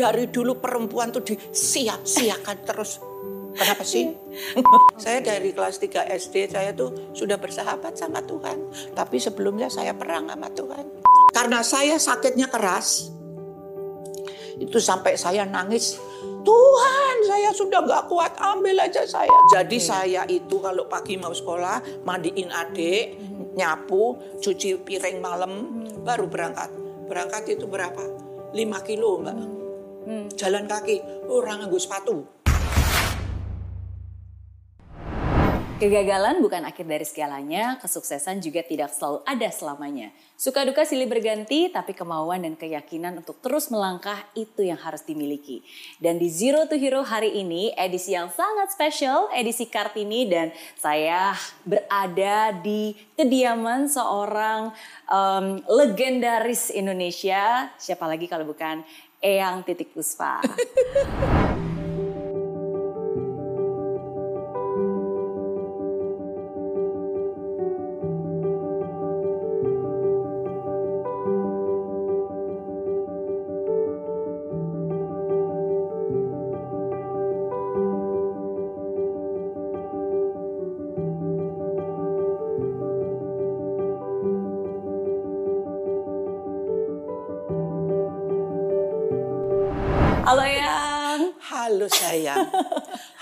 Dari dulu perempuan tuh disiap-siakan terus. Kenapa sih? saya dari kelas 3 SD saya tuh sudah bersahabat sama Tuhan. Tapi sebelumnya saya perang sama Tuhan. Karena saya sakitnya keras. Itu sampai saya nangis. Tuhan saya sudah gak kuat ambil aja saya. Jadi saya itu kalau pagi mau sekolah mandiin adik, nyapu, cuci piring malam, baru berangkat. Berangkat itu berapa? 5 kilo mbak. Jalan kaki, orang nganggo sepatu. Kegagalan bukan akhir dari segalanya, kesuksesan juga tidak selalu ada selamanya. Suka duka silih berganti, tapi kemauan dan keyakinan untuk terus melangkah itu yang harus dimiliki. Dan di Zero to Hero hari ini, edisi yang sangat spesial, edisi Kartini, dan saya berada di kediaman seorang um, legendaris Indonesia, siapa lagi kalau bukan Eyang Titik Puspa.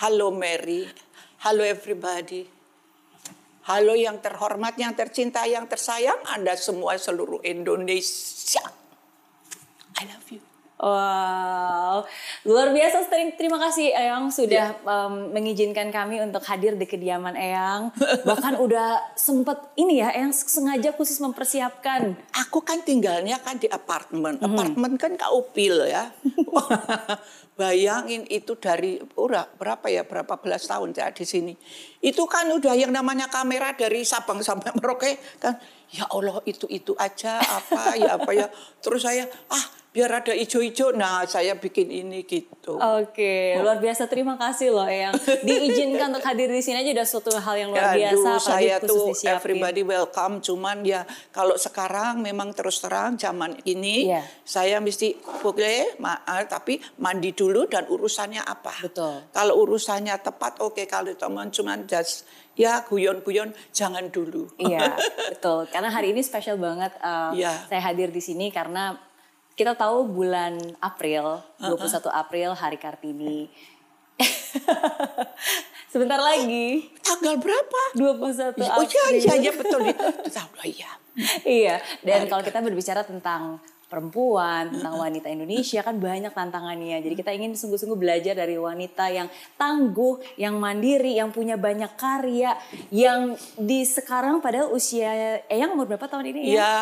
Halo Mary. Halo everybody. Halo yang terhormat, yang tercinta, yang tersayang. Anda semua seluruh Indonesia. Wow, luar biasa. Ter- Terima kasih Eyang sudah um, mengizinkan kami untuk hadir di kediaman Eyang. Bahkan udah sempet ini ya, Eyang sengaja khusus mempersiapkan. Aku kan tinggalnya kan di apartemen. Apartemen kan kaupil ya. Bayangin itu dari ura, berapa ya berapa belas tahun saya di sini. Itu kan udah yang namanya kamera dari Sabang sampai Merauke kan. Ya Allah itu itu aja apa ya apa ya. Terus saya ah biar ada ijo-ijo. Nah saya bikin ini gitu. Oke, luar biasa. Terima kasih loh Eyang. Diizinkan untuk hadir di sini aja udah suatu hal yang luar Ya, biasa. aduh, saya tuh disiapin. everybody welcome. Cuman ya kalau sekarang memang terus terang zaman ini Iya. saya mesti boleh maaf tapi mandi dulu dan urusannya apa. Betul. Kalau urusannya tepat oke kalau teman cuman just ya guyon-guyon jangan dulu. Iya, betul. Karena hari ini spesial banget uh, Iya. saya hadir di sini karena kita tahu bulan April, 21 April Hari Kartini. Sebentar lagi, Tanggal berapa? 21 April. Oh iya iya iya betul itu. Tahu lah ya. iya, dan kalau kita berbicara tentang perempuan, tentang wanita Indonesia kan banyak tantangannya. Jadi kita ingin sungguh-sungguh belajar dari wanita yang tangguh, yang mandiri, yang punya banyak karya, yang di sekarang padahal usia Eyang umur berapa tahun ini ya? Ya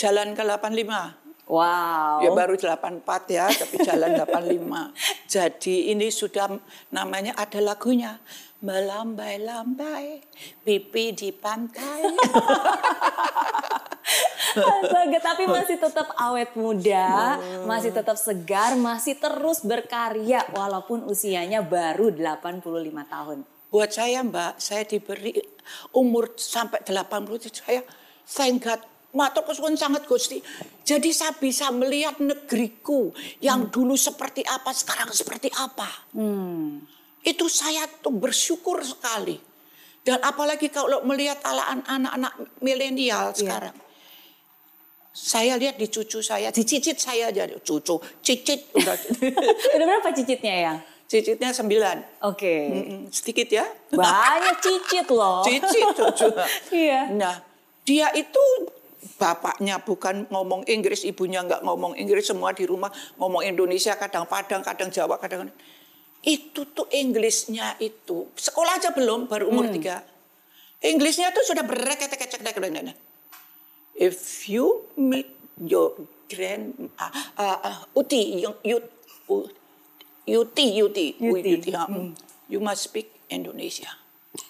jalan ke 85. Wow. Ya baru 84 ya, tapi jalan 85. Jadi ini sudah namanya ada lagunya. Melambai-lambai, pipi di pantai. Astaga, tapi masih tetap awet muda, masih tetap segar, masih terus berkarya walaupun usianya baru 85 tahun. Buat saya mbak, saya diberi umur sampai 80 itu saya thank God. Matur kesuwun sangat Gusti. Jadi saya bisa melihat negeriku yang dulu seperti apa, sekarang seperti apa. Itu saya tuh bersyukur sekali. Dan apalagi kalau melihat ala anak-anak milenial sekarang. Saya lihat di cucu saya, di cicit saya jadi cucu, cicit udah Udah berapa cicitnya ya? cicitnya sembilan. Oke. Mm, sedikit ya. Banyak cicit loh. Cicit cucu. Iya. Nah, dia itu bapaknya bukan ngomong Inggris, ibunya nggak ngomong Inggris, semua di rumah ngomong Indonesia, kadang Padang, kadang Jawa, kadang itu tuh Inggrisnya itu sekolah aja belum, baru umur tiga. Inggrisnya tuh sudah bereket cek If you meet your grand uh, uh, uh, uti, yung, you, u- Yuti, Yuti, Yuti. Yuti, ya, you must speak Indonesia.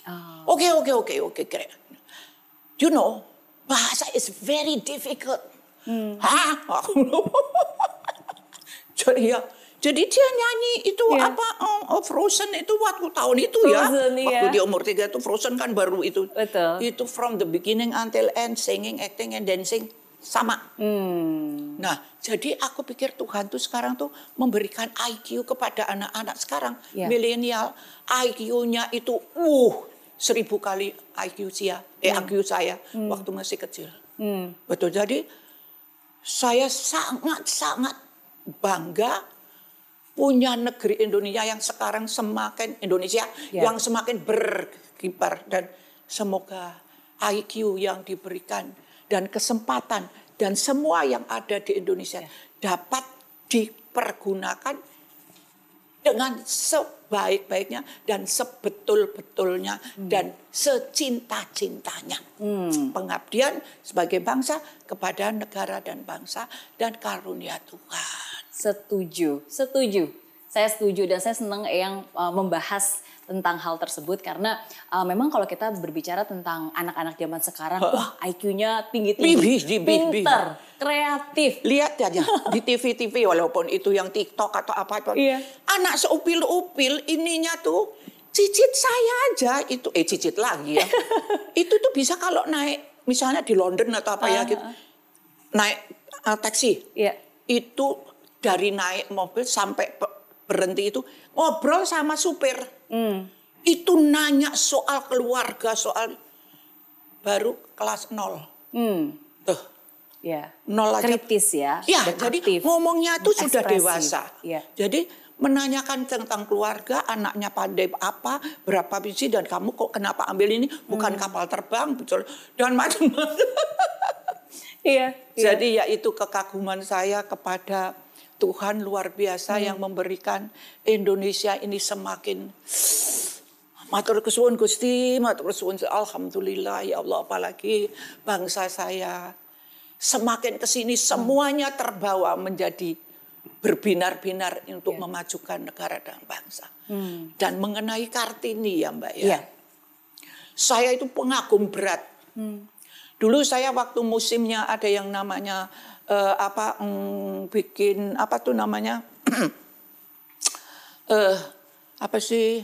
Oh. Oke, oke, oke, oke, great. You know, bahasa is very difficult. Hah? Aku Jadi ya, jadi dia nyanyi itu Iya. apa oh, oh, Frozen itu waktu tahun itu Frozen, ya. Waktu dia umur tiga itu Frozen kan baru itu. Betul. Itu from the beginning until end singing, acting and dancing sama. Hmm. Nah, jadi aku pikir Tuhan tuh sekarang tuh memberikan IQ kepada anak-anak sekarang Ya. milenial. IQ-nya itu uh seribu kali IQ saya, eh IQ saya waktu masih kecil. Hmm. Betul. Jadi saya sangat-sangat bangga punya negeri Indonesia yang sekarang semakin Indonesia Ya. yang semakin berkibar dan semoga IQ yang diberikan dan kesempatan dan semua yang ada di Indonesia Ya. dapat dipergunakan dengan sebaik-baiknya dan sebetul-betulnya dan secinta-cintanya. Pengabdian sebagai bangsa kepada negara dan bangsa dan karunia Tuhan. Setuju, setuju. Saya setuju dan saya senang yang uh, membahas tentang hal tersebut karena uh, memang kalau kita berbicara tentang anak-anak zaman sekarang, wah IQ-nya tinggi-tinggi, pinter, kreatif. Lihat aja di TV-TV walaupun itu yang TikTok atau apa itu. Iya. Anak seupil-upil ininya tuh cicit saya aja itu eh cicit lagi ya. itu tuh bisa kalau naik misalnya di London atau apa ya Ah, gitu. Naik uh, taksi. Iya. Itu dari naik mobil sampai berhenti itu ngobrol sama supir. Hmm. Itu nanya soal keluarga, soal baru kelas nol. Hmm. Ya. nol aja Kritis ya. Ya, jadi aktif. ngomongnya itu sudah dewasa. Iya. Jadi menanyakan tentang keluarga, anaknya pandai apa, berapa biji dan kamu kok kenapa ambil ini? Bukan Hmm. kapal terbang, betul. Dan macam-macam. Iya. iya. Jadi ya itu kekaguman saya kepada Tuhan luar biasa Hmm. yang memberikan Indonesia ini semakin Matur kesuwun Gusti, matur kesuwun Alhamdulillah ya Allah apalagi bangsa saya semakin ke sini semuanya terbawa menjadi berbinar-binar untuk Ya. memajukan negara dan bangsa. Dan mengenai Kartini ya Mbak ya. Iya. Saya itu pengagum berat. Dulu saya waktu musimnya ada yang namanya eh, apa mm, bikin apa tuh namanya eh apa sih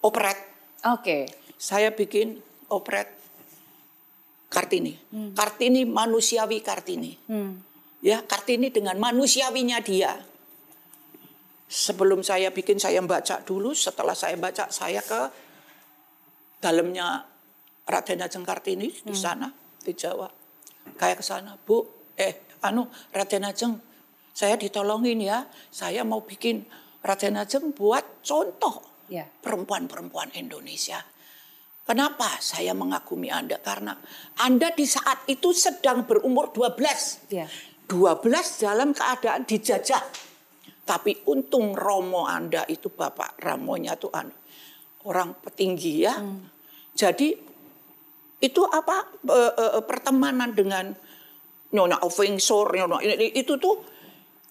operet. Oke. Saya bikin operet Kartini. Kartini manusiawi Kartini. Hmm. Ya, Kartini dengan manusiawinya dia. Sebelum saya bikin saya baca dulu, setelah saya baca saya ke dalamnya Raden Ajeng Kartini di sana di Jawa. Kayak ke sana, Bu, eh anu Raden Ajeng, saya ditolongin ya. Saya mau bikin Raden Ajeng buat contoh Ya. perempuan-perempuan Indonesia. Kenapa saya mengagumi Anda? Karena Anda di saat itu sedang berumur 12. Ya. 12 dalam keadaan dijajah. Tapi untung Romo Anda itu Bapak Ramonya tuh anu, orang petinggi ya. Jadi itu apa eh, eh, pertemanan dengan Nyonya Ovingsor, Nyonya ini- itu tuh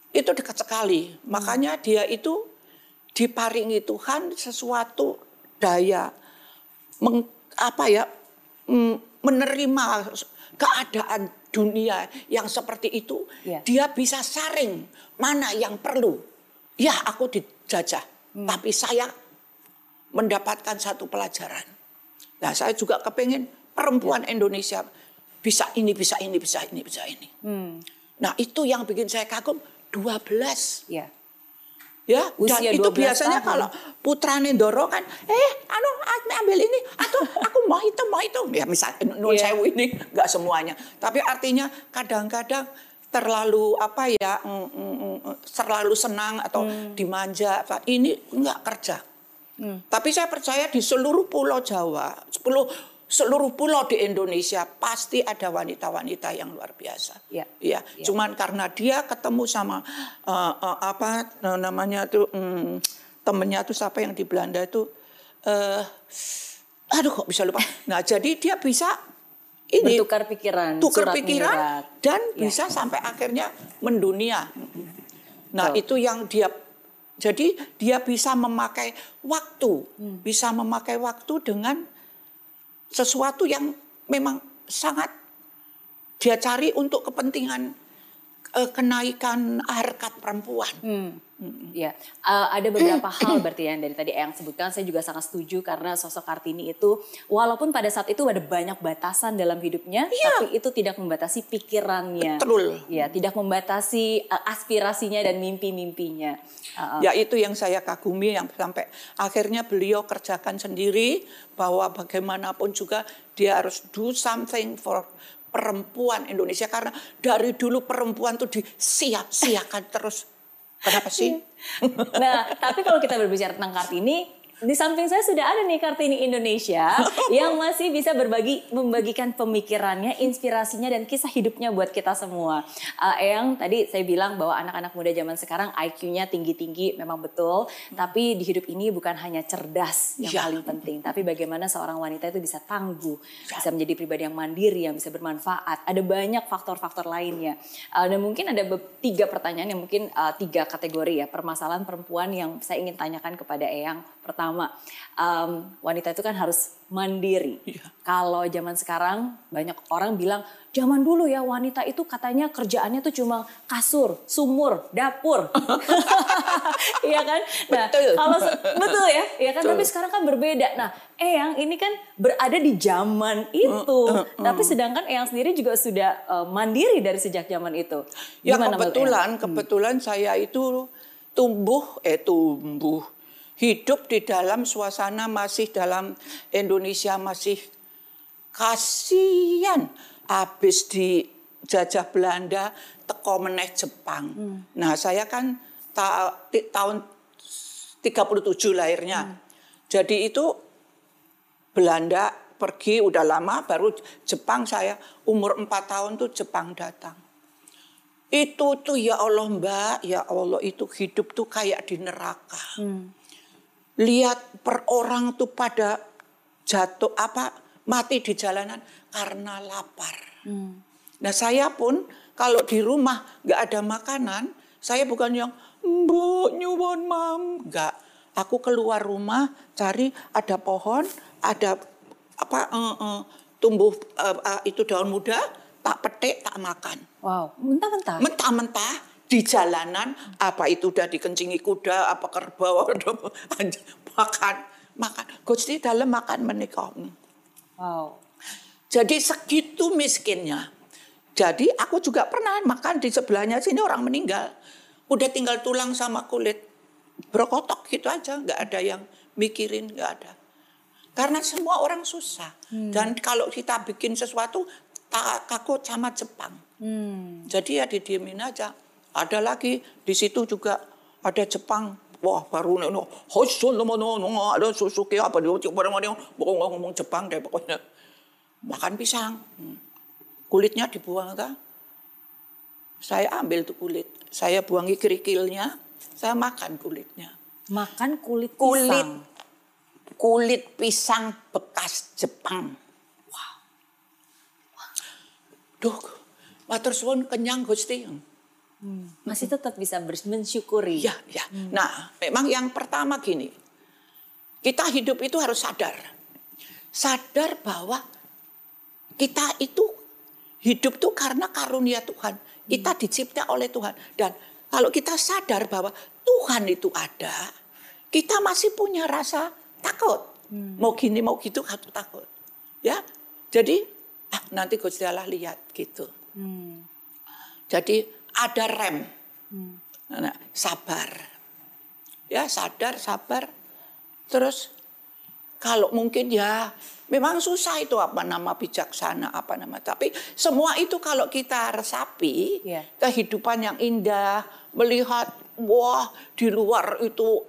itu dekat sekali. Makanya dia itu diparingi Tuhan sesuatu daya meng, apa ya mm, menerima keadaan dunia yang seperti itu Ya. dia bisa saring mana yang perlu. Ya aku dijajah tapi saya mendapatkan satu pelajaran. Nah saya juga kepengen perempuan Indonesia bisa ini bisa ini bisa ini bisa ini. Nah itu yang bikin saya kagum 12 Ya. Ya Usia dan itu 12 biasanya tahun. kalau putrane Ndoro kan eh anu Asmi ambil ini atau aku mau itu mau itu ya misalnya nun Iya. sewu ini nggak semuanya tapi artinya kadang-kadang terlalu apa ya mm, mm, mm, terlalu senang atau Hmm. dimanja ini nggak kerja tapi saya percaya di seluruh pulau Jawa 10 seluruh pulau di Indonesia pasti ada wanita-wanita yang luar biasa Ya. Ya, cuman karena dia ketemu sama eh, eh, apa eh, namanya tuh mm, temennya tuh siapa yang di Belanda itu eh aduh kok bisa lupa. Nah, jadi dia bisa ini Bertukar pikiran. tukar pikiran menyurat. dan Ya. bisa sampai akhirnya mendunia. Nah, itu yang dia jadi dia bisa memakai waktu, Hmm. bisa memakai waktu dengan sesuatu yang memang sangat dia cari untuk kepentingan eh, kenaikan harkat perempuan. Hmm. Ya, uh, ada beberapa hal berarti yang dari tadi yang sebutkan saya juga sangat setuju karena sosok Kartini itu walaupun pada saat itu ada banyak batasan dalam hidupnya, Iya. tapi itu tidak membatasi pikirannya. Betul. Ya, tidak membatasi uh, aspirasinya dan mimpi-mimpinya. Uh, uh. Ya itu yang saya kagumi yang sampai akhirnya beliau kerjakan sendiri bahwa bagaimanapun juga dia harus do something for perempuan Indonesia karena dari dulu perempuan tuh disia-siakan terus. Kenapa sih? Nah, tapi kalau kita berbicara tentang Kartini, di samping saya sudah ada nih Kartini Indonesia yang masih bisa berbagi membagikan pemikirannya, inspirasinya dan kisah hidupnya buat kita semua. Uh, Eyang tadi saya bilang bahwa anak-anak muda zaman sekarang IQ-nya tinggi-tinggi memang betul, tapi di hidup ini bukan hanya cerdas yang Ya. paling penting, tapi bagaimana seorang wanita itu bisa tangguh, bisa menjadi pribadi yang mandiri, yang bisa bermanfaat. Ada banyak faktor-faktor lainnya. Uh, dan mungkin ada tiga pertanyaan yang mungkin uh, tiga kategori ya permasalahan perempuan yang saya ingin tanyakan kepada Eyang. Pertama, um, wanita itu kan harus mandiri. Iya. Kalau zaman sekarang banyak orang bilang zaman dulu ya wanita itu katanya kerjaannya tuh cuma kasur, sumur, dapur. Iya kan? Nah, Betul. kalau betul ya, ya kan. Betul. Tapi sekarang kan berbeda. Nah, Eyang ini kan berada di zaman itu, tapi sedangkan Eyang sendiri juga sudah eh, mandiri dari sejak zaman itu. Ya Gimana menurut kebetulan, Eyang? kebetulan saya itu tumbuh, eh tumbuh, hidup di dalam suasana masih dalam Indonesia masih kasihan habis dijajah Belanda teko meneh Jepang. Nah saya kan ta- tahun 37 lahirnya. Jadi itu Belanda pergi udah lama baru Jepang saya umur 4 tahun tuh Jepang datang. Itu tuh ya Allah Mbak, ya Allah itu hidup tuh kayak di neraka. Lihat per orang tuh pada jatuh apa mati di jalanan karena lapar. Nah saya pun kalau di rumah nggak ada makanan, saya bukan yang mbak nyuwun mam, nggak. Aku keluar rumah cari ada pohon, ada apa eh, eh, tumbuh eh, eh, itu daun muda, tak petik tak makan Wow, mentah-mentah. mentah-mentah di jalanan apa itu udah dikencingi kuda apa kerbau makan makan. Gusti dalam makan menikah. Wow. jadi segitu miskinnya. Jadi aku juga pernah makan di sebelahnya sini orang meninggal. Udah tinggal tulang sama kulit. Brokotok gitu aja nggak ada yang mikirin nggak ada. Karena semua orang susah. Dan kalau kita bikin sesuatu tak takut sama Jepang. Hmm. jadi ya didiemin aja. Ada lagi di situ juga ada Jepang. Wah baru nih, ada Suzuki apa dia ngomong ngomong Jepang deh pokoknya. Makan pisang, Hmm. kulitnya dibuang ta. Saya ambil tuh kulit, saya buangi kerikilnya, saya makan kulitnya. Makan kulit Kulit pisang. kulit pisang bekas Jepang. Wow. Duh, matur suwun kenyang Gusti. Masih tetap bisa bers- mensyukuri. Ya, ya. Nah, memang yang pertama gini. Kita hidup itu harus sadar. Sadar bahwa kita itu hidup tuh karena karunia Tuhan. Kita dicipta oleh Tuhan. Dan kalau kita sadar bahwa Tuhan itu ada, kita masih punya rasa takut. Mau gini, mau gitu, harus takut. Ya, jadi ah, nanti Gusti Allah lihat gitu. Jadi ada rem. Nah, sabar. Ya, sadar, sabar. Terus kalau mungkin ya memang susah itu apa nama bijaksana apa nama tapi semua itu kalau kita resapi Iya. kehidupan yang indah melihat wah di luar itu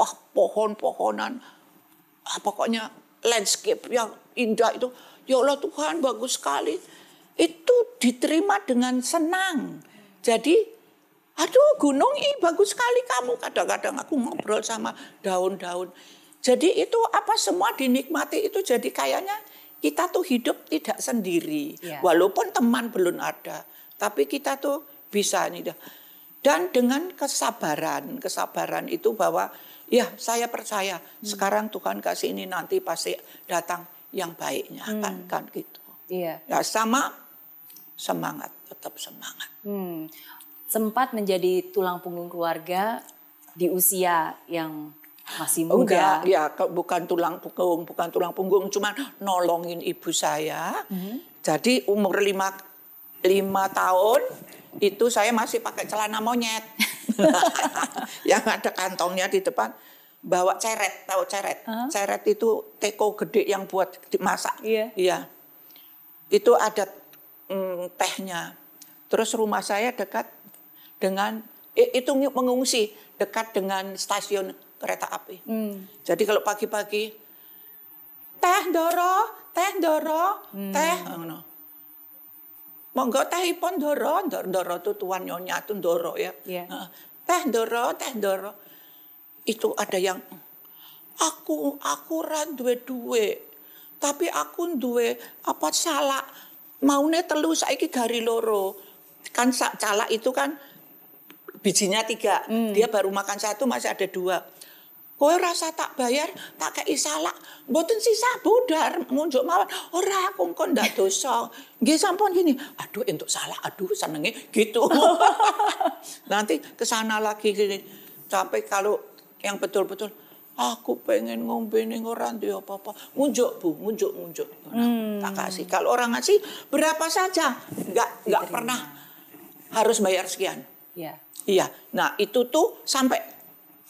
ah pohon-pohonan ah, pokoknya landscape yang indah itu ya Allah Tuhan bagus sekali itu diterima dengan senang. Jadi aduh gunung ih bagus sekali kamu. Kadang-kadang aku ngobrol sama daun-daun. Jadi itu apa semua dinikmati itu jadi kayaknya kita tuh hidup tidak sendiri. Iya. walaupun teman belum ada tapi kita tuh bisa nih dan dengan kesabaran kesabaran itu bahwa ya saya percaya sekarang Tuhan kasih ini nanti pasti datang yang baiknya. Kan kan gitu. Iya. ya sama semangat tetap semangat. Hmm. Sempat menjadi tulang punggung keluarga di usia yang masih muda. Enggak, ya ke- bukan tulang punggung, bukan tulang punggung, cuma nolongin ibu saya. Jadi umur lima, lima tahun itu saya masih pakai celana monyet. yang ada kantongnya di depan. Bawa ceret, tahu ceret? Ceret itu teko gede yang buat dimasak. Iya. Iya. Itu ada mm, tehnya. Terus rumah saya dekat dengan itu mengungsi dekat dengan stasiun kereta api. Jadi kalau pagi-pagi teh Doro, teh Doro, teh ngono. Monggo tehipun Doro, Doro, Doro itu tuan nyonya itu Doro ya. Iya. Heeh. Teh Doro, teh Doro. Itu ada yang aku aku ra duwe duwe. Tapi aku duwe apa salah maune telu saiki gari loro. Kan sak calak itu kan bijinya tiga. Dia baru makan satu masih ada dua. Kowe rasa tak bayar, tak kei salak. Mboten sisa budar, ngunjuk mawon. Ora aku engko ndak dosa. Nggih sampun gini. Aduh entuk salah, aduh senenge gitu. Nanti ke sana lagi gini. Sampai kalau yang betul-betul aku pengen ngombe ning ora duwe apa-apa. Ngunjuk Bu, ngunjuk ngunjuk. Tak kasih. Kalau orang ngasih berapa saja, enggak enggak pernah harus bayar sekian. Ya. Iya. Nah, itu tuh sampai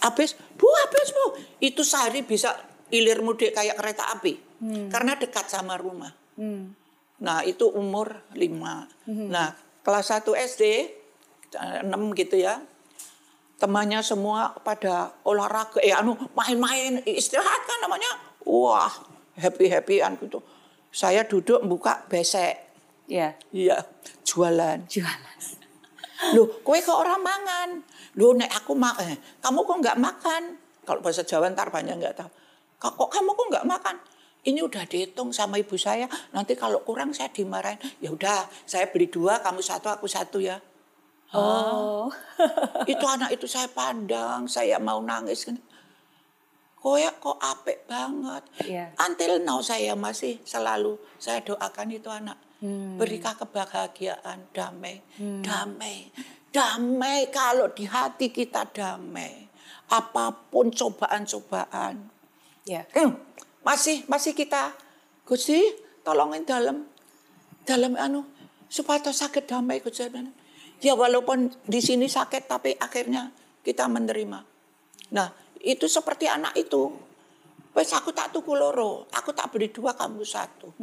habis, Bu, habis, Bu. Itu sehari bisa ilir mudik kayak kereta api. Karena dekat sama rumah. Nah, itu umur 5. Nah, kelas 1 SD, 6 gitu ya. Temannya semua pada olahraga, eh anu main-main, istirahat kan namanya. Wah, happy-happyan gitu. Saya duduk buka besek. Ya. Iya, jualan. Jualan. Loh, kowe kok orang mangan? Loh, nek aku makan, kamu kok nggak makan? Kalau bahasa Jawa ntar banyak nggak tahu. Kok kok kamu kok nggak makan? Ini udah dihitung sama ibu saya. Nanti kalau kurang saya dimarahin. Ya udah, saya beli dua, kamu satu, aku satu ya. Oh. itu anak itu saya pandang, saya mau nangis. Kowe kok apik banget. Iya. Until now saya masih selalu saya doakan itu anak. Berikah kebahagiaan, damai, damai, damai. Kalau di hati kita damai, apa pun cobaan-cobaan, Ya. Hmm, masih masih kita Gusti tolongin dalam dalam anu supaya sakit damai Gusti. Ya walaupun di sini sakit tapi akhirnya kita menerima. Nah, itu seperti anak itu. Wes aku tak tuku loro, aku tak beli dua kamu satu.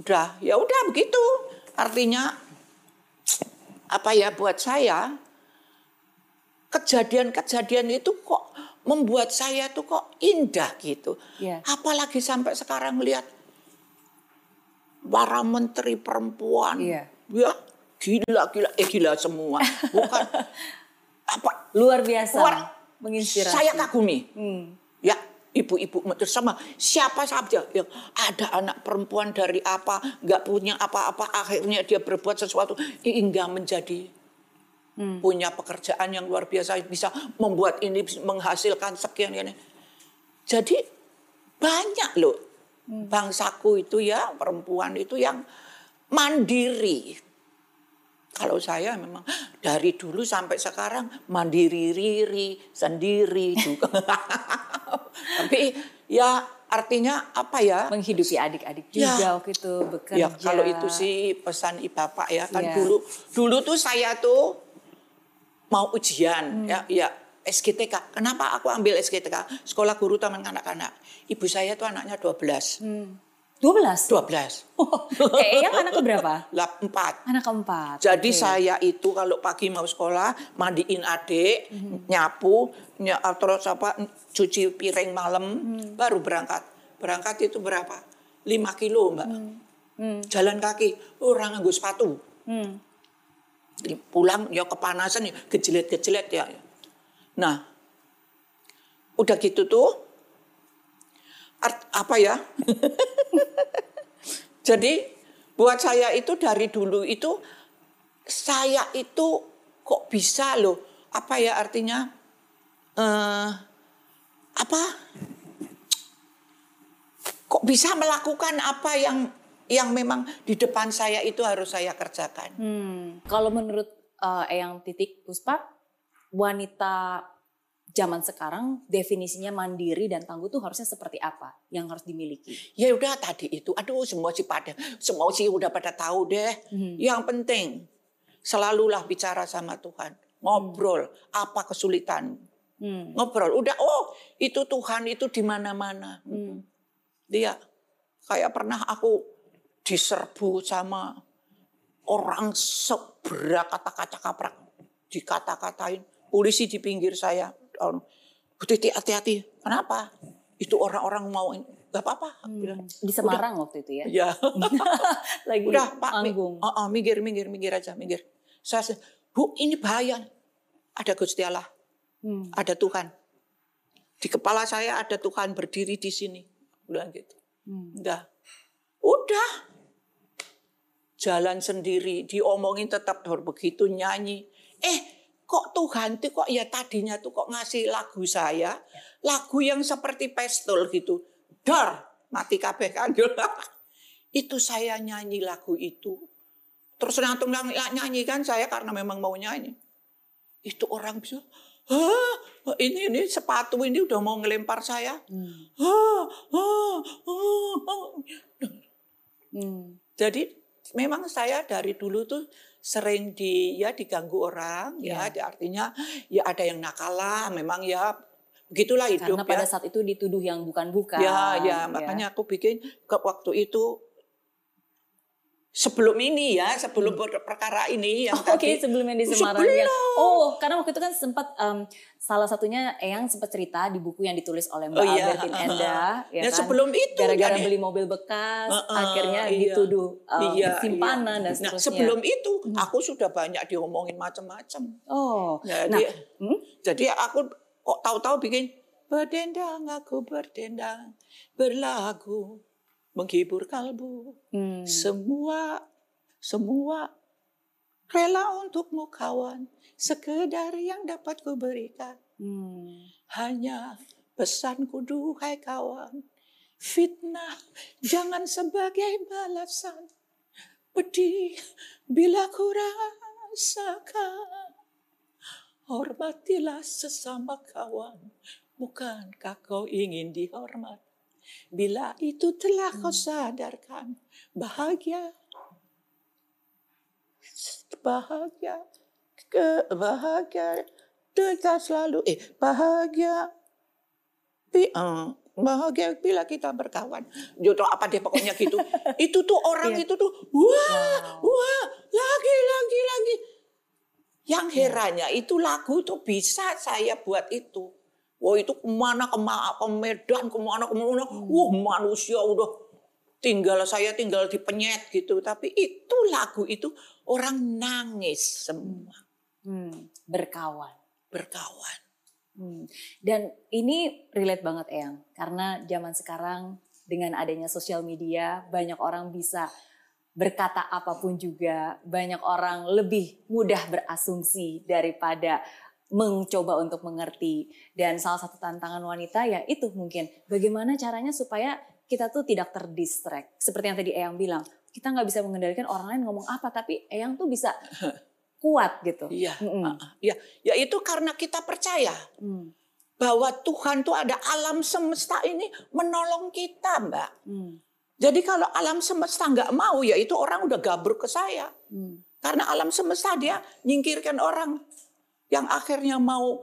Udah, ya udah begitu. Artinya apa ya buat saya kejadian-kejadian itu kok membuat saya tuh kok indah gitu. Iya. Apalagi sampai sekarang melihat para menteri perempuan. Iya. Ya, gila gila eh gila semua. Bukan apa Luar biasa. Luar. Menginspirasi. saya kagumi. Hmm. Ya, ibu-ibu sama siapa saja yang ada anak perempuan dari apa nggak punya apa-apa akhirnya dia berbuat sesuatu hingga menjadi punya pekerjaan yang luar biasa bisa membuat ini menghasilkan sekian ini. Jadi banyak loh bangsaku itu ya perempuan itu yang mandiri. Kalau saya memang dari dulu sampai sekarang mandiri riri sendiri juga. Tapi ya artinya apa ya? Menghidupi adik-adik Ya. juga waktu itu bekerja. Ya kalau itu sih pesan ibu bapak ya kan Iya. dulu dulu tuh saya tuh mau ujian ya ya SGTK. Kenapa aku ambil SGTK? Sekolah Guru Taman Kanak-kanak. Ibu saya tuh anaknya 12. 12? 12. Kayak yang anak keberapa? Lap, 4. Anak keempat. Jadi Oke. saya itu kalau pagi mau sekolah mandiin adik, nyapu, ny- terus apa cuci piring malam, baru berangkat. Berangkat itu berapa? 5 kilo mbak. Jalan kaki, orang nganggo sepatu. Hmm. Pulang ya kepanasan ya gejelet-gejelet ya. Nah, udah gitu tuh, art- apa ya? Jadi buat saya itu dari dulu itu saya itu kok bisa loh apa ya artinya eh apa kok bisa melakukan apa yang yang memang di depan saya itu harus saya kerjakan. Hmm. Kalau menurut uh, Eyang Titik Puspa, wanita zaman sekarang definisinya mandiri dan tangguh tuh harusnya seperti apa yang harus dimiliki? Ya udah tadi itu, aduh semua sih pada, semua sih udah pada tahu deh. Hmm. Yang penting selalulah bicara sama Tuhan, ngobrol hmm. apa kesulitan, hmm. ngobrol. Udah, oh itu Tuhan itu di mana-mana. Hmm. Dia kayak pernah aku diserbu sama orang seberak kata-kata kaprak dikata-katain polisi di pinggir saya Titi hati-hati. Kenapa? Itu orang-orang mau Gak apa-apa. Hmm. Di Semarang udah. waktu itu ya? Iya. Lagi Udah Pak, anggung. Uh, uh, minggir, minggir, minggir aja, minggir. Saya, Bu ini bahaya. Ada Gusti Allah. Hmm. Ada Tuhan. Di kepala saya ada Tuhan berdiri di sini. Udah gitu. Hmm. Udah. Udah. Jalan sendiri. Diomongin tetap begitu nyanyi. Eh kok Tuhan tuh kok ya tadinya tuh kok ngasih lagu saya, lagu yang seperti pestol gitu. Dar, mati kabeh kan. itu saya nyanyi lagu itu. Terus langsung nyanyi kan saya karena memang mau nyanyi. Itu orang bisa, Hah, ini ini sepatu ini udah mau ngelempar saya. Hmm. Hah, hah, hah, hah. Hmm. Jadi memang saya dari dulu tuh sering di ya diganggu orang ya, ya artinya ya ada yang nakal lah memang ya begitulah hidup Karena pada ya. saat itu dituduh yang bukan-bukan. Ya, ya, makanya ya. aku bikin ke waktu itu sebelum ini ya, sebelum hmm. perkara ini yang oh, Oke, okay, sebelum yang di Semarang ya. Oh, karena waktu itu kan sempat um, salah satunya Eyang sempat cerita di buku yang ditulis oleh Mbak oh, iya, Albertin uh, Enda uh, ya, ya kan? sebelum itu gara-gara kan, beli mobil bekas uh, uh, akhirnya iya, dituduh um, iya, simpanan iya. dan seterusnya. Nah, sebelum itu hmm. aku sudah banyak diomongin macam-macam. Oh. Jadi, nah, hmm? jadi aku kok tahu-tahu bikin berdendang aku berdendang berlagu menghibur kalbu. Hmm. Semua, semua rela untukmu kawan, sekedar yang dapat ku berikan. Hmm. Hanya pesanku duhai kawan, fitnah jangan sebagai balasan. Pedih bila ku rasakan. Hormatilah sesama kawan, bukankah kau ingin dihormat? Bila itu telah kau hmm. sadarkan, bahagia, bahagia, ke bahagia, kita selalu, eh bahagia, bi, uh, bahagia bila kita berkawan. Jodoh apa deh pokoknya gitu. itu tuh orang yeah. itu tuh, wah, wow. wah, lagi, lagi, lagi. Yang herannya itu lagu tuh bisa saya buat itu. Wah itu ke mana ke mana ke Medan ke mana ke mana. Wah manusia udah tinggal saya tinggal di penyet gitu. Tapi itu lagu itu orang nangis semua. Hmm. Berkawan. Berkawan. Hmm. Dan ini relate banget Eyang. Karena zaman sekarang dengan adanya sosial media banyak orang bisa berkata apa pun juga. Banyak orang lebih mudah berasumsi daripada mencoba untuk mengerti dan salah satu tantangan wanita ya itu mungkin bagaimana caranya supaya kita tuh tidak terdistract seperti yang tadi Eyang bilang kita nggak bisa mengendalikan orang lain ngomong apa tapi Eyang tuh bisa kuat gitu iya mm -mm. ya ya itu karena kita percaya mm. bahwa Tuhan tuh ada alam semesta ini menolong kita mbak mm. jadi kalau alam semesta nggak mau ya itu orang udah gabruk ke saya mm. karena alam semesta dia nyingkirkan orang yang akhirnya mau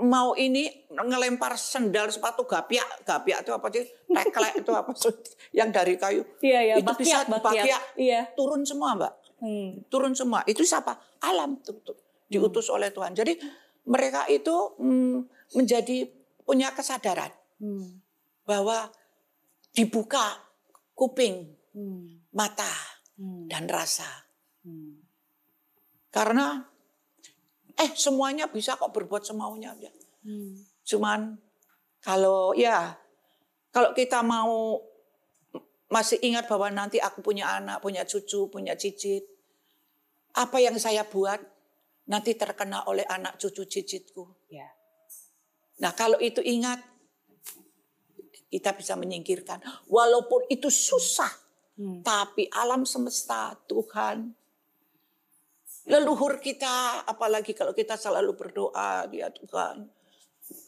mau ini ngelempar sendal sepatu gapiak gapiak itu apa sih teklek itu apa sih yang dari kayu iya, iya, itu bakiak, bisa bakiak, iya. turun semua mbak hmm. turun semua itu siapa alam tuh, tuh diutus hmm. oleh Tuhan jadi mereka itu mm, menjadi punya kesadaran hmm. bahwa dibuka kuping hmm. mata hmm. dan rasa hmm. karena eh semuanya bisa kok berbuat semaunya ya. Hmm. Cuman kalau ya kalau kita mau masih ingat bahwa nanti aku punya anak, punya cucu, punya cicit. Apa yang saya buat nanti terkena oleh anak cucu cicitku. Ya. Nah kalau itu ingat, kita bisa menyingkirkan. Walaupun itu susah. Hmm. Tapi alam semesta Tuhan leluhur kita, apalagi kalau kita selalu berdoa, ya Tuhan,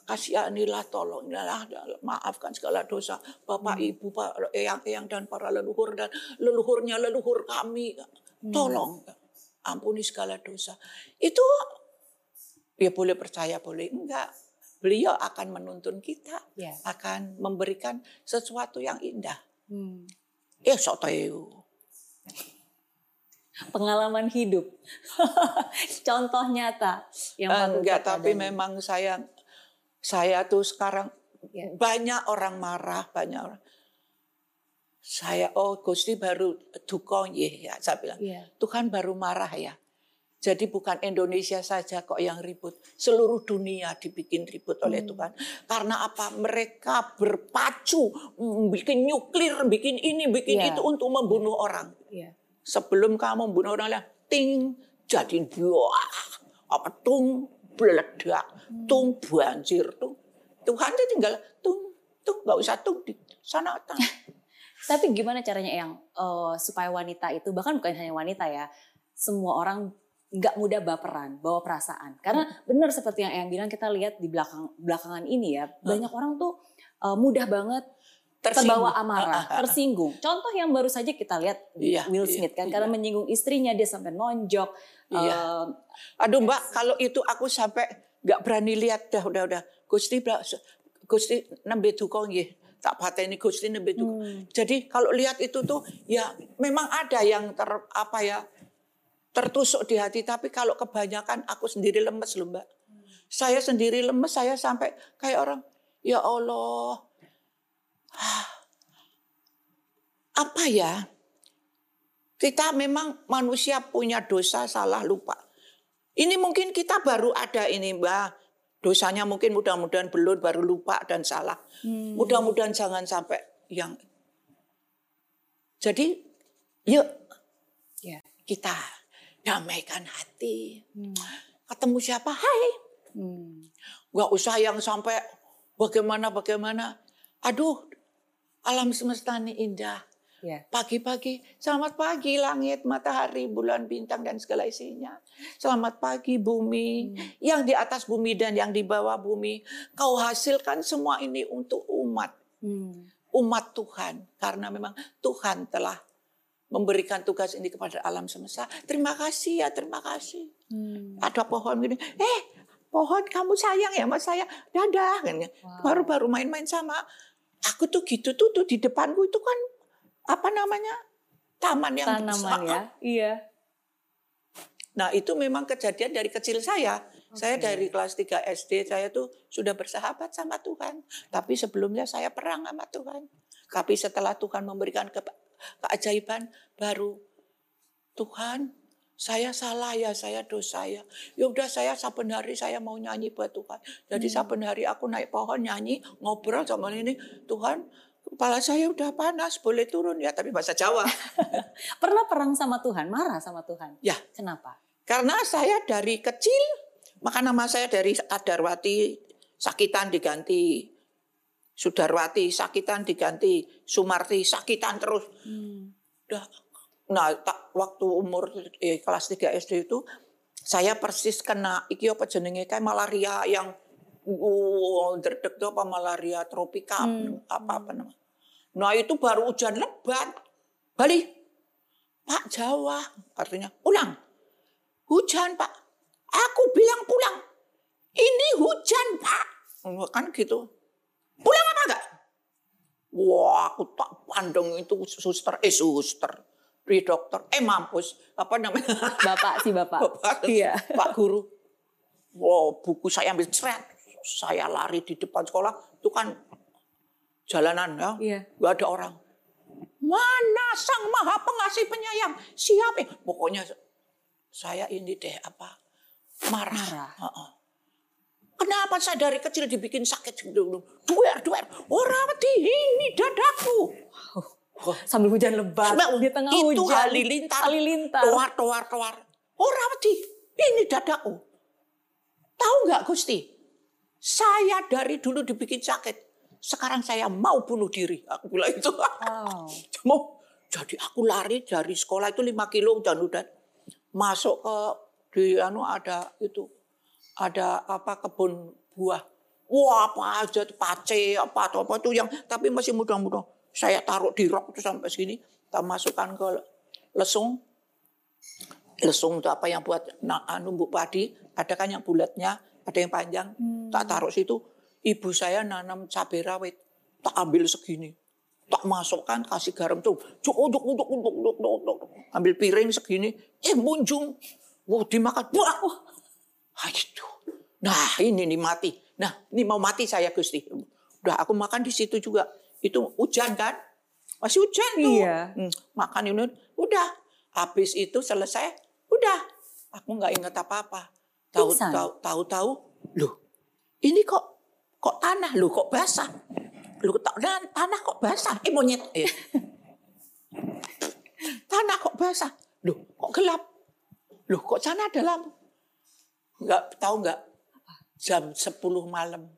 kasihanilah, tolonglah, maafkan segala dosa Bapak, Hmm. Ibu, Pak, eyang-eyang dan para leluhur dan leluhurnya leluhur kami, Hmm. tolong ampuni segala dosa. Itu ya boleh percaya, boleh enggak. Beliau akan menuntun kita, Ya. akan memberikan sesuatu yang indah. Hmm. Eh, sok tahu. Pengalaman hidup. Contoh nyata yang patut Enggak, tapi dan- memang saya saya tuh sekarang Ya. banyak orang marah, banyak orang. Saya oh Gusti baru duka nggih ya saya bilang. Iya. Tuhan baru marah ya. Jadi bukan Indonesia saja kok yang ribut, seluruh dunia dibikin ribut oleh Hmm. Tuhan. Karena apa? Mereka berpacu mm, bikin nuklir, bikin ini, bikin Iya. itu untuk membunuh orang. Iya. Sebelum kamu membunuh orang lain, ting jadi buah, apa tung meledak, tung banjir tung. Tuhan itu tinggal tung tung nggak usah tung di sana tang. Tapi gimana caranya yang eh, supaya wanita itu bahkan bukan hanya wanita ya, semua orang nggak mudah baperan, bawa perasaan. Karena benar seperti yang yang bilang kita lihat di belakang belakangan ini ya, banyak orang tuh eh, mudah banget terbawa amarah, Ah, ah, ah. tersinggung. Contoh yang baru saja kita lihat Iya, Will iya, Smith kan iya. karena menyinggung istrinya dia sampai nonjok. Iya. eh, Aduh Mbak, kalau itu aku sampai nggak berani lihat dah udah udah. Gusti Gusti nembe duka nggih. Tak pateni Gusti nembe duka. Hmm. Jadi kalau lihat itu tuh ya memang ada yang ter apa ya tertusuk di hati tapi kalau kebanyakan aku sendiri lemes loh Mbak. Saya sendiri lemes, saya sampai kayak orang ya Allah. Apa ya? Kita memang manusia punya dosa, salah, lupa. Ini mungkin kita baru ada ini Mbak. Dosanya mungkin mudah-mudahan belum baru lupa dan salah. Hmm. Mudah-mudahan jangan sampai yang jadi yuk Ya. kita damaikan hati. Hmm. Ketemu siapa? Hai. Hmm. Gak usah yang sampai bagaimana bagaimana. Aduh, alam semesta ini indah. Ya. Pagi-pagi, selamat pagi langit, matahari, bulan, bintang, dan segala isinya. Selamat pagi bumi, yang di atas bumi dan yang di bawah bumi. Kau hasilkan semua ini untuk umat, Hmm. umat Tuhan. Karena memang Tuhan telah memberikan tugas ini kepada alam semesta. Terima kasih ya, terima kasih. Hmm. Ada pohon gini, eh pohon kamu sayang ya sama saya, dadah. Kan. Baru-baru main-main sama. Aku tuh gitu tuh, tuh di depanku itu kan apa namanya taman yang Tanaman ya. Iya. Nah itu memang kejadian dari kecil saya. Saya Oke. dari kelas 3 SD saya tuh sudah bersahabat sama Tuhan. Tapi sebelumnya saya perang sama Tuhan. Tapi setelah Tuhan memberikan ke, keajaiban baru Tuhan saya salah ya, saya dosa ya. Ya udah saya saben hari saya mau nyanyi buat Tuhan. Jadi saben hari aku naik pohon nyanyi, ngobrol sama ini, Tuhan kepala saya udah panas, boleh turun ya, tapi bahasa Jawa. Pernah perang sama Tuhan, marah sama Tuhan. ya, Kenapa? Karena saya dari kecil, maka nama saya dari Adarwati, Sakitan diganti. Sudarwati, Sakitan diganti. Sumarti, Sakitan terus. Hmm. Udah. Nah, tak, waktu umur eh, kelas 3 SD itu, saya persis kena, iki apa jenenge, kayak malaria yang, oh, derdek tuh apa malaria tropika, Hmm. apa-apa namanya. Nah itu baru hujan lebat. Balik. Pak Jawa, artinya pulang. Hujan pak. Aku bilang pulang. Ini hujan pak. Kan gitu. Pulang apa enggak? Wah aku tak pandang itu suster. Eh suster. Di dokter. Eh mampus. Apa namanya? Bapak sih Bapak. Bapak. Iya. Pak guru. Wow buku saya ambil seret. Saya lari di depan sekolah. Itu kan jalanan ya. Iya. Gak ada orang. Mana sang maha pengasih penyayang? Siapa? Pokoknya saya ini deh apa marah. Marah. Heeh. Kenapa saya dari kecil dibikin sakit gitu? Duer, duer. Orang di ini dadaku. Sambil hujan lebat Mbak, di tengah itu hujan. halilintar. Halilintar. Toar, toar, toar. Orang di ini dadaku. Tahu nggak Gusti? Saya dari dulu dibikin sakit. Sekarang saya mau bunuh diri. Aku bilang itu. Wow. mau Jadi aku lari dari sekolah itu 5 kilo dan udah masuk ke di anu ada itu ada apa kebun buah. Wah apa aja pace apa atau apa tuh yang tapi masih muda-muda. Saya taruh di rok itu sampai sini, tak masukkan ke lesung. Lesung itu apa yang buat na- anu buk padi, ada kan yang bulatnya, ada yang panjang. Tak taruh situ. Ibu saya nanam cabai rawit, tak ambil segini. Tak masukkan kasih garam tuh. Cuk uduk uduk uduk uduk ambil piring segini. Eh munjung. Wah dimakan. Wah wah. Ah, itu nah ini nih mati. Nah ini mau mati saya gusti. Udah aku makan di situ juga itu hujan kan? Masih hujan tuh. Iya. Hmm, makan ini. Udah. Habis itu selesai udah. Aku nggak ingat apa apa tahu tahu tahu tahu loh ini kok kok tanah? Loh kok basah? Loh tak tanah kok basah? Eh monyet. Eh. tanah kok basah? Loh kok gelap? Loh kok sana ada lampu nggak tahu nggak? Jam 10 malam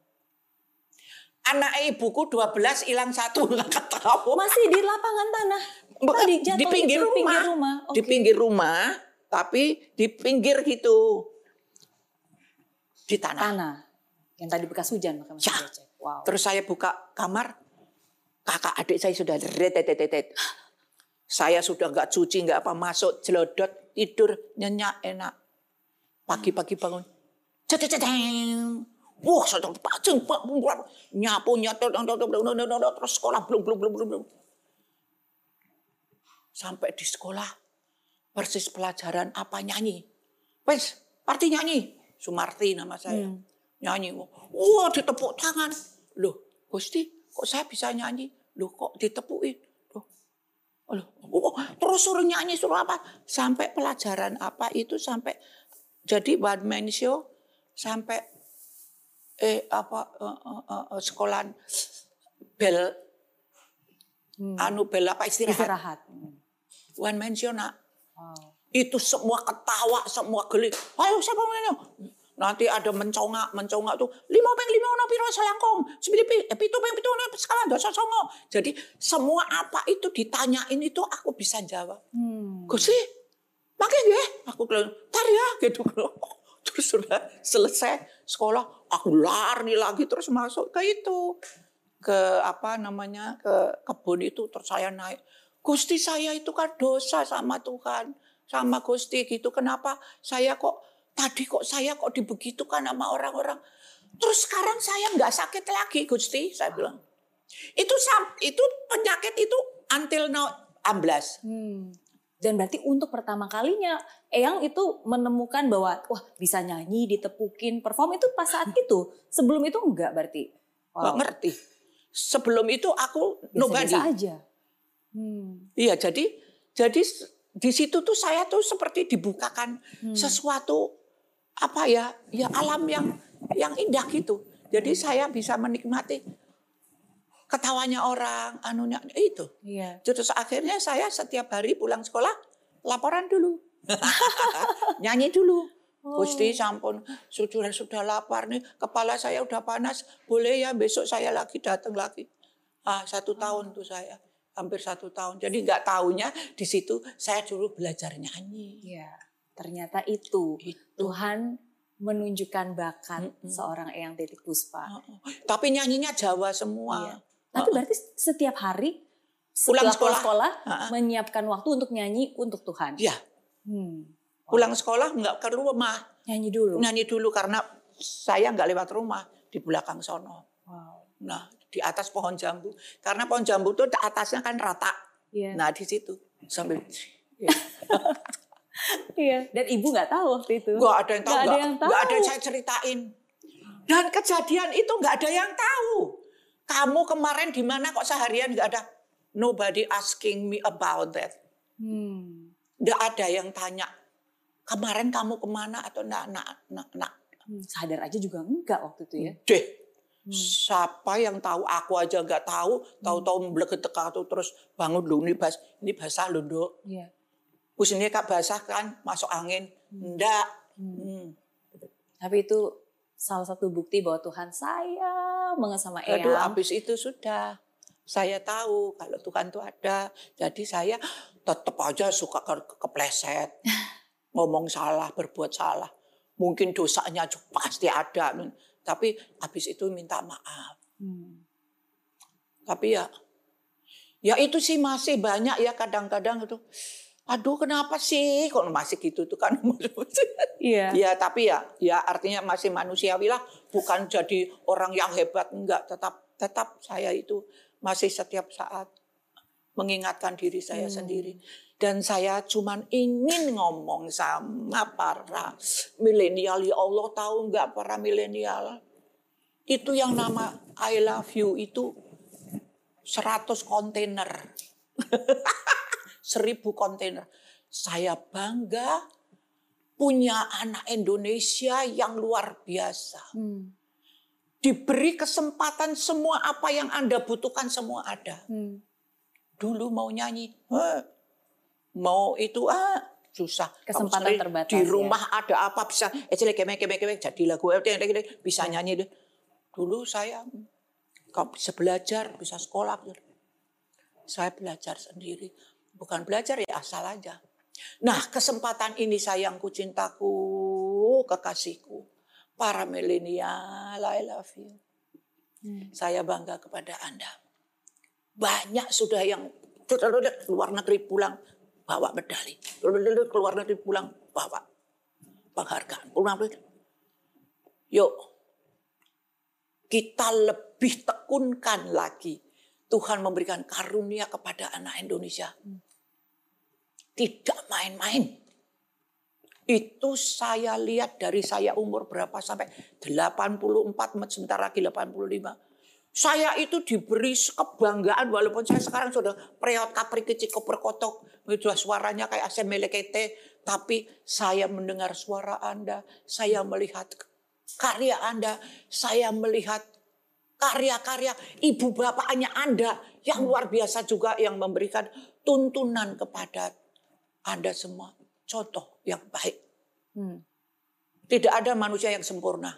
anak ibuku 12 hilang satu nggak tahu Masih di lapangan tanah. Tadi di jatuh pinggir itu rumah. pinggir rumah. Di Oke. pinggir rumah, tapi di pinggir gitu. Di tanah. tanah. Yang tadi bekas hujan maka masih Ya. becek. Wow. Terus saya buka kamar, kakak adik saya sudah retetetetet. Saya sudah nggak cuci, nggak apa masuk, jelodot, tidur, nyenyak, enak. Pagi-pagi bangun. Wah, saya paceng, pak, nyapu, nyapu, terus sekolah belum, belum, belum, belum, belum. Sampai di sekolah, persis pelajaran apa nyanyi. Wes, arti nyanyi. Sumarti nama saya. Nyanyi. Wah, ditepuk tangan. Loh, Gusti, kok saya bisa nyanyi? Loh, kok ditepukin? Loh, Loh, oh, terus suruh nyanyi, suruh apa? Sampai pelajaran apa itu sampai jadi one man show sampai eh apa eh, eh, eh, eh, sekolahan bel anu bel apa istirahat, Istirahat. one man show nak. Wow. itu semua ketawa semua geli. Ayo siapa mainnya nanti ada mencongak mencongak tuh lima peng lima ono piro selangkong eh, pitu peng pitu ono sekarang dosa songo. Jadi semua apa itu ditanyain itu aku bisa jawab. Hmm. Gusti pakai ya aku bilang tar ya gitu. Terus sudah selesai sekolah aku lari lagi terus masuk ke itu. Ke apa namanya ke kebun itu terus saya naik. Gusti saya itu kan dosa sama Tuhan sama Gusti gitu. Kenapa saya kok tadi kok saya kok dibegitukan sama orang-orang? Terus sekarang saya nggak sakit lagi Gusti saya bilang. Itu itu penyakit itu until now amblas. Hmm. Dan berarti untuk pertama kalinya Eyang itu menemukan bahwa wah bisa nyanyi, ditepukin, perform itu pas saat itu. Sebelum itu enggak berarti. nggak ngerti sebelum itu aku Biasa-biasa nobody aja. Hmm. Iya, jadi jadi di situ tuh saya tuh seperti dibukakan sesuatu apa ya, ya alam yang yang indah gitu. Jadi saya bisa menikmati ketawanya orang, anunya itu. Iya. Terus akhirnya saya setiap hari pulang sekolah laporan dulu. Nyanyi dulu. Gusti sampun sudah sudah lapar nih, kepala saya udah panas. Boleh ya besok saya lagi datang lagi. Ah satu tahun tuh saya, hampir satu tahun. Jadi nggak tahunya di situ saya dulu belajar nyanyi. Iya. Ternyata itu Itu. Tuhan menunjukkan bakat seorang Eyang Titik Puspa. Tapi nyanyinya Jawa semua. Iya. Tapi berarti setiap hari Pulang sekolah. sekolah menyiapkan waktu untuk nyanyi untuk Tuhan. Ya, Hmm. pulang sekolah nggak ke rumah, Nyanyi dulu. nyanyi dulu karena saya nggak lewat rumah di belakang sono. Wow. Nah, di atas pohon jambu. Karena pohon jambu itu atasnya kan rata. Iya. Nah, di situ sambil Iya. Dan ibu nggak tahu waktu itu. nggak ada yang tahu, Nggak ada nggak yang tahu. nggak ada yang saya ceritain. Dan kejadian itu nggak ada yang tahu. Kamu kemarin di mana kok seharian nggak ada? Nobody asking me about that. Hmm. Nggak ada yang tanya. Kemarin kamu ke mana atau nak nak nak nak Hmm, Sadar aja juga enggak waktu itu ya. deh. Siapa yang tahu aku aja nggak tahu, tahu-tahu mblegetek tuh terus bangun lu ini bas ini basah lu Dok. Iya. Ini kak basah kan masuk angin. Enggak. Hmm. Tapi itu salah satu bukti bahwa Tuhan sayang banget sama Aduh, Eyang. habis itu sudah. Saya tahu kalau Tuhan itu ada. Jadi saya tetap aja suka ke- kepleset. Ngomong salah, berbuat salah. Mungkin dosanya juga pasti ada. Tapi habis itu minta maaf. Hmm. Tapi ya, ya itu sih masih banyak ya kadang-kadang itu. Aduh kenapa sih kok masih gitu tuh kan. Iya. ya tapi ya, ya artinya masih manusiawi lah. Bukan jadi orang yang hebat. Enggak, tetap tetap saya itu masih setiap saat mengingatkan diri saya Hmm. sendiri. Dan saya cuman ingin ngomong sama para milenial. Ya Allah tahu nggak para milenial? Itu yang nama I love you itu 100 kontainer. 1000 kontainer. Saya bangga punya anak Indonesia yang luar biasa. Hmm. Diberi kesempatan semua apa yang Anda butuhkan semua ada. Hmm. Dulu mau nyanyi, "Heh." mau itu ah susah. Kesempatan terbatas, Di ya. rumah ada apa bisa eh kemek kemek kemek jadi lagu eh, bisa nyanyi deh. Dulu saya kalau bisa belajar, bisa sekolah. Saya belajar sendiri. Bukan belajar ya asal aja. Nah kesempatan ini sayangku, cintaku, kekasihku. Para milenial, I love you. Hmm. Saya bangga kepada Anda. Banyak sudah yang luar negeri pulang bawa medali. Keluar negeri pulang bawa penghargaan. Pulang Yuk, kita lebih tekunkan lagi. Tuhan memberikan karunia kepada anak Indonesia. Tidak main-main. Itu saya lihat dari saya umur berapa sampai 84, sebentar lagi 85. Saya itu diberi kebanggaan walaupun saya sekarang sudah preot kapri kecil. Sudah suaranya kayak AC Melekete. Tapi saya mendengar suara Anda. Saya melihat karya Anda. Saya melihat karya-karya ibu bapaknya Anda. Yang luar biasa juga yang memberikan tuntunan kepada Anda semua. Contoh yang baik. Hmm. Tidak ada manusia yang sempurna.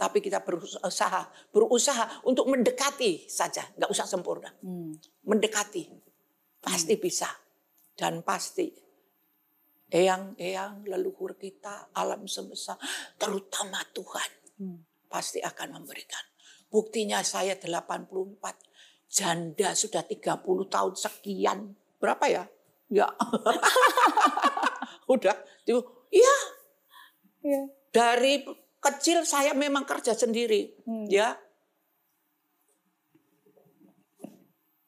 Tapi kita berusaha, berusaha untuk mendekati saja, nggak usah sempurna. Hmm. Mendekati, pasti bisa dan pasti. Eyang-eyang leluhur kita, alam semesta, terutama Tuhan, Hmm. pasti akan memberikan. Buktinya saya 84, janda sudah 30 tahun sekian. Berapa ya? Ya. Udah, itu, iya Iya. dari kecil saya memang kerja sendiri, Hmm. ya.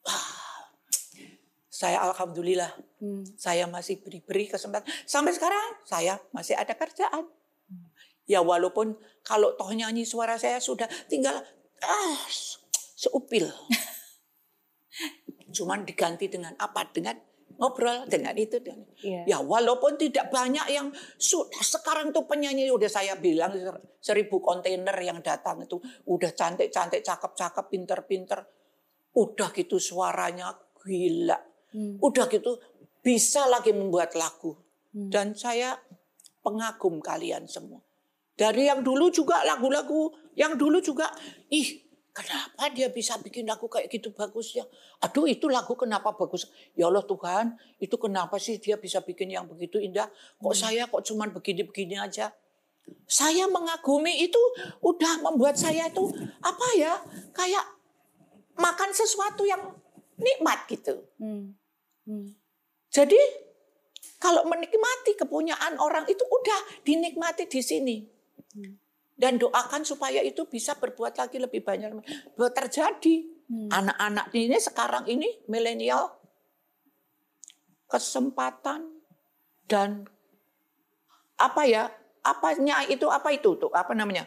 Wah, saya alhamdulillah, Hmm. saya masih beri-beri kesempatan. Sampai sekarang saya masih ada kerjaan. Ya walaupun kalau toh nyanyi suara saya sudah tinggal ah, seupil. Cuman diganti dengan apa? Dengan ngobrol dengan itu. Dengan, Iya. Ya walaupun tidak banyak yang sudah sekarang tuh penyanyi udah saya bilang seribu kontainer yang datang itu udah cantik-cantik, cakep-cakep, pinter-pinter. Udah gitu suaranya gila. Hmm. Udah gitu bisa lagi membuat lagu. Hmm. Dan saya pengagum kalian semua. Dari yang dulu juga lagu-lagu, yang dulu juga, ih kenapa dia bisa bikin lagu kayak gitu bagusnya. Aduh itu lagu kenapa bagus. Ya Allah Tuhan, itu kenapa sih dia bisa bikin yang begitu indah. Kok saya kok cuman begini-begini aja. Saya mengagumi itu udah membuat saya itu apa ya, kayak makan sesuatu yang nikmat gitu. Hmm. Hmm. Jadi kalau menikmati kepunyaan orang itu udah dinikmati di sini. Dan doakan supaya itu bisa berbuat lagi lebih banyak. Buat terjadi. Anak-anak ini sekarang ini milenial kesempatan dan apa ya? Apanya itu apa itu tuh? Apa namanya?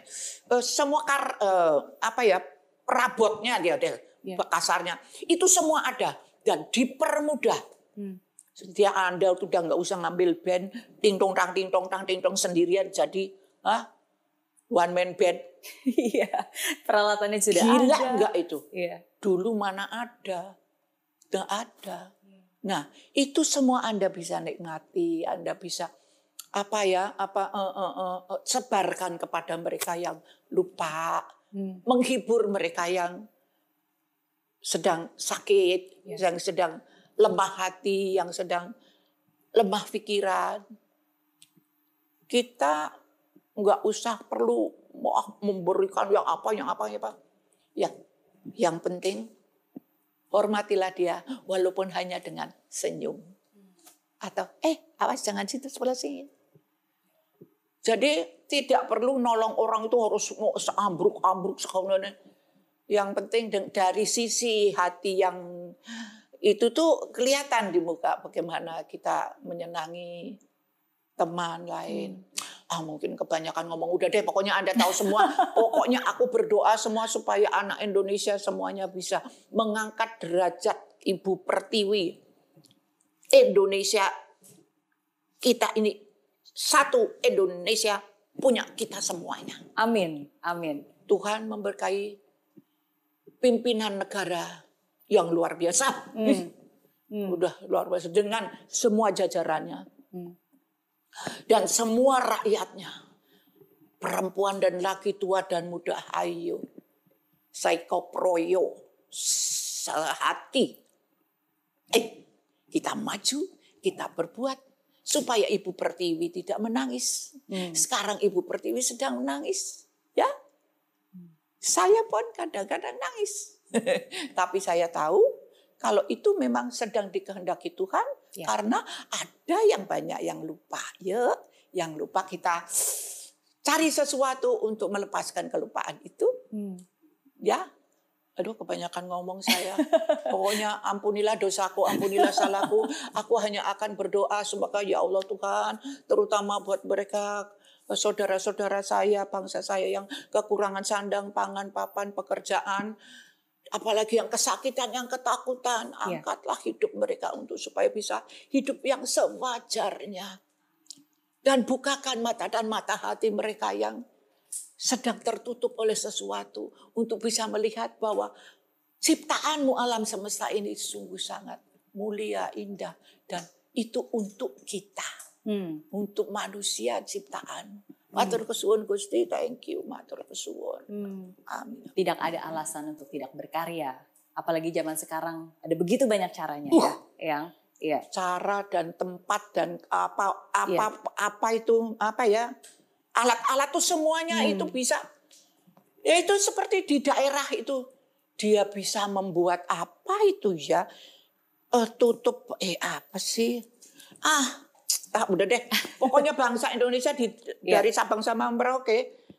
Eh, semua kar eh, apa ya? perabotnya dia dia Ya. kasarnya. Itu semua ada dan dipermudah. Hmm. Setiap Anda udah nggak usah ngambil band ting tong tang ting tong tang ting tong sendirian jadi ah one man band. Iya. Peralatannya sudah Gila ada. nggak itu? Iya. Dulu mana ada? Nggak ada. Nah, itu semua Anda bisa nikmati, Anda bisa apa ya, apa eh, eh, eh, eh, sebarkan kepada mereka yang lupa, Hmm. menghibur mereka yang sedang sakit, Ya. yang sedang lemah hati, yang sedang lemah pikiran. Kita nggak usah perlu memberikan yang apa, yang apa, yang apa. Ya, yang penting hormatilah dia walaupun hanya dengan senyum. Atau eh awas jangan situ sebelah sini. Jadi tidak perlu nolong orang itu harus mau seambruk-ambruk sekali. Yang penting dari sisi hati yang itu tuh kelihatan di muka bagaimana kita menyenangi teman lain. Ah mungkin kebanyakan ngomong udah deh pokoknya Anda tahu semua. pokoknya aku berdoa semua supaya anak Indonesia semuanya bisa mengangkat derajat Ibu Pertiwi. Indonesia kita ini satu Indonesia punya kita semuanya. Amin, amin. Tuhan memberkahi pimpinan negara yang luar biasa. Hmm. Udah luar biasa dengan semua jajarannya Hmm. Dan semua rakyatnya. Perempuan dan laki tua dan muda hayu. Saiko proyo. Sehati. Eh, kita maju, kita berbuat supaya Ibu Pertiwi tidak menangis. Hmm. Sekarang Ibu Pertiwi sedang menangis, ya. Saya pun kadang-kadang nangis. Tapi saya tahu kalau itu memang sedang dikehendaki Tuhan Ya. karena ada yang banyak yang lupa, ya. Yang lupa kita cari sesuatu untuk melepaskan kelupaan itu, Hmm. ya. Aduh kebanyakan ngomong saya. Pokoknya ampunilah dosaku, ampunilah salahku. Aku hanya akan berdoa semoga ya Allah Tuhan. Terutama buat mereka saudara-saudara saya, bangsa saya yang kekurangan sandang, pangan, papan, pekerjaan. Apalagi yang kesakitan, yang ketakutan. Iya. Angkatlah hidup mereka untuk supaya bisa hidup yang sewajarnya. Dan bukakan mata dan mata hati mereka yang sedang tertutup oleh sesuatu untuk bisa melihat bahwa ciptaanmu alam semesta ini sungguh sangat mulia, indah dan itu untuk kita, Hmm. untuk manusia ciptaan. Matur kesuwun Gusti, thank you, matur kesuwun. Hmm. Amin. Tidak ada alasan untuk tidak berkarya. Apalagi zaman sekarang ada begitu banyak caranya Uh. ya. Yang iya. Cara dan tempat dan apa apa Iya. apa itu apa ya? Alat-alat tuh semuanya Hmm. itu bisa Ya itu seperti di daerah itu dia bisa membuat apa itu ya? Eh, tutup eh apa sih? Ah, ah udah deh. Pokoknya bangsa Indonesia di, Iya. dari Sabang sampai Merauke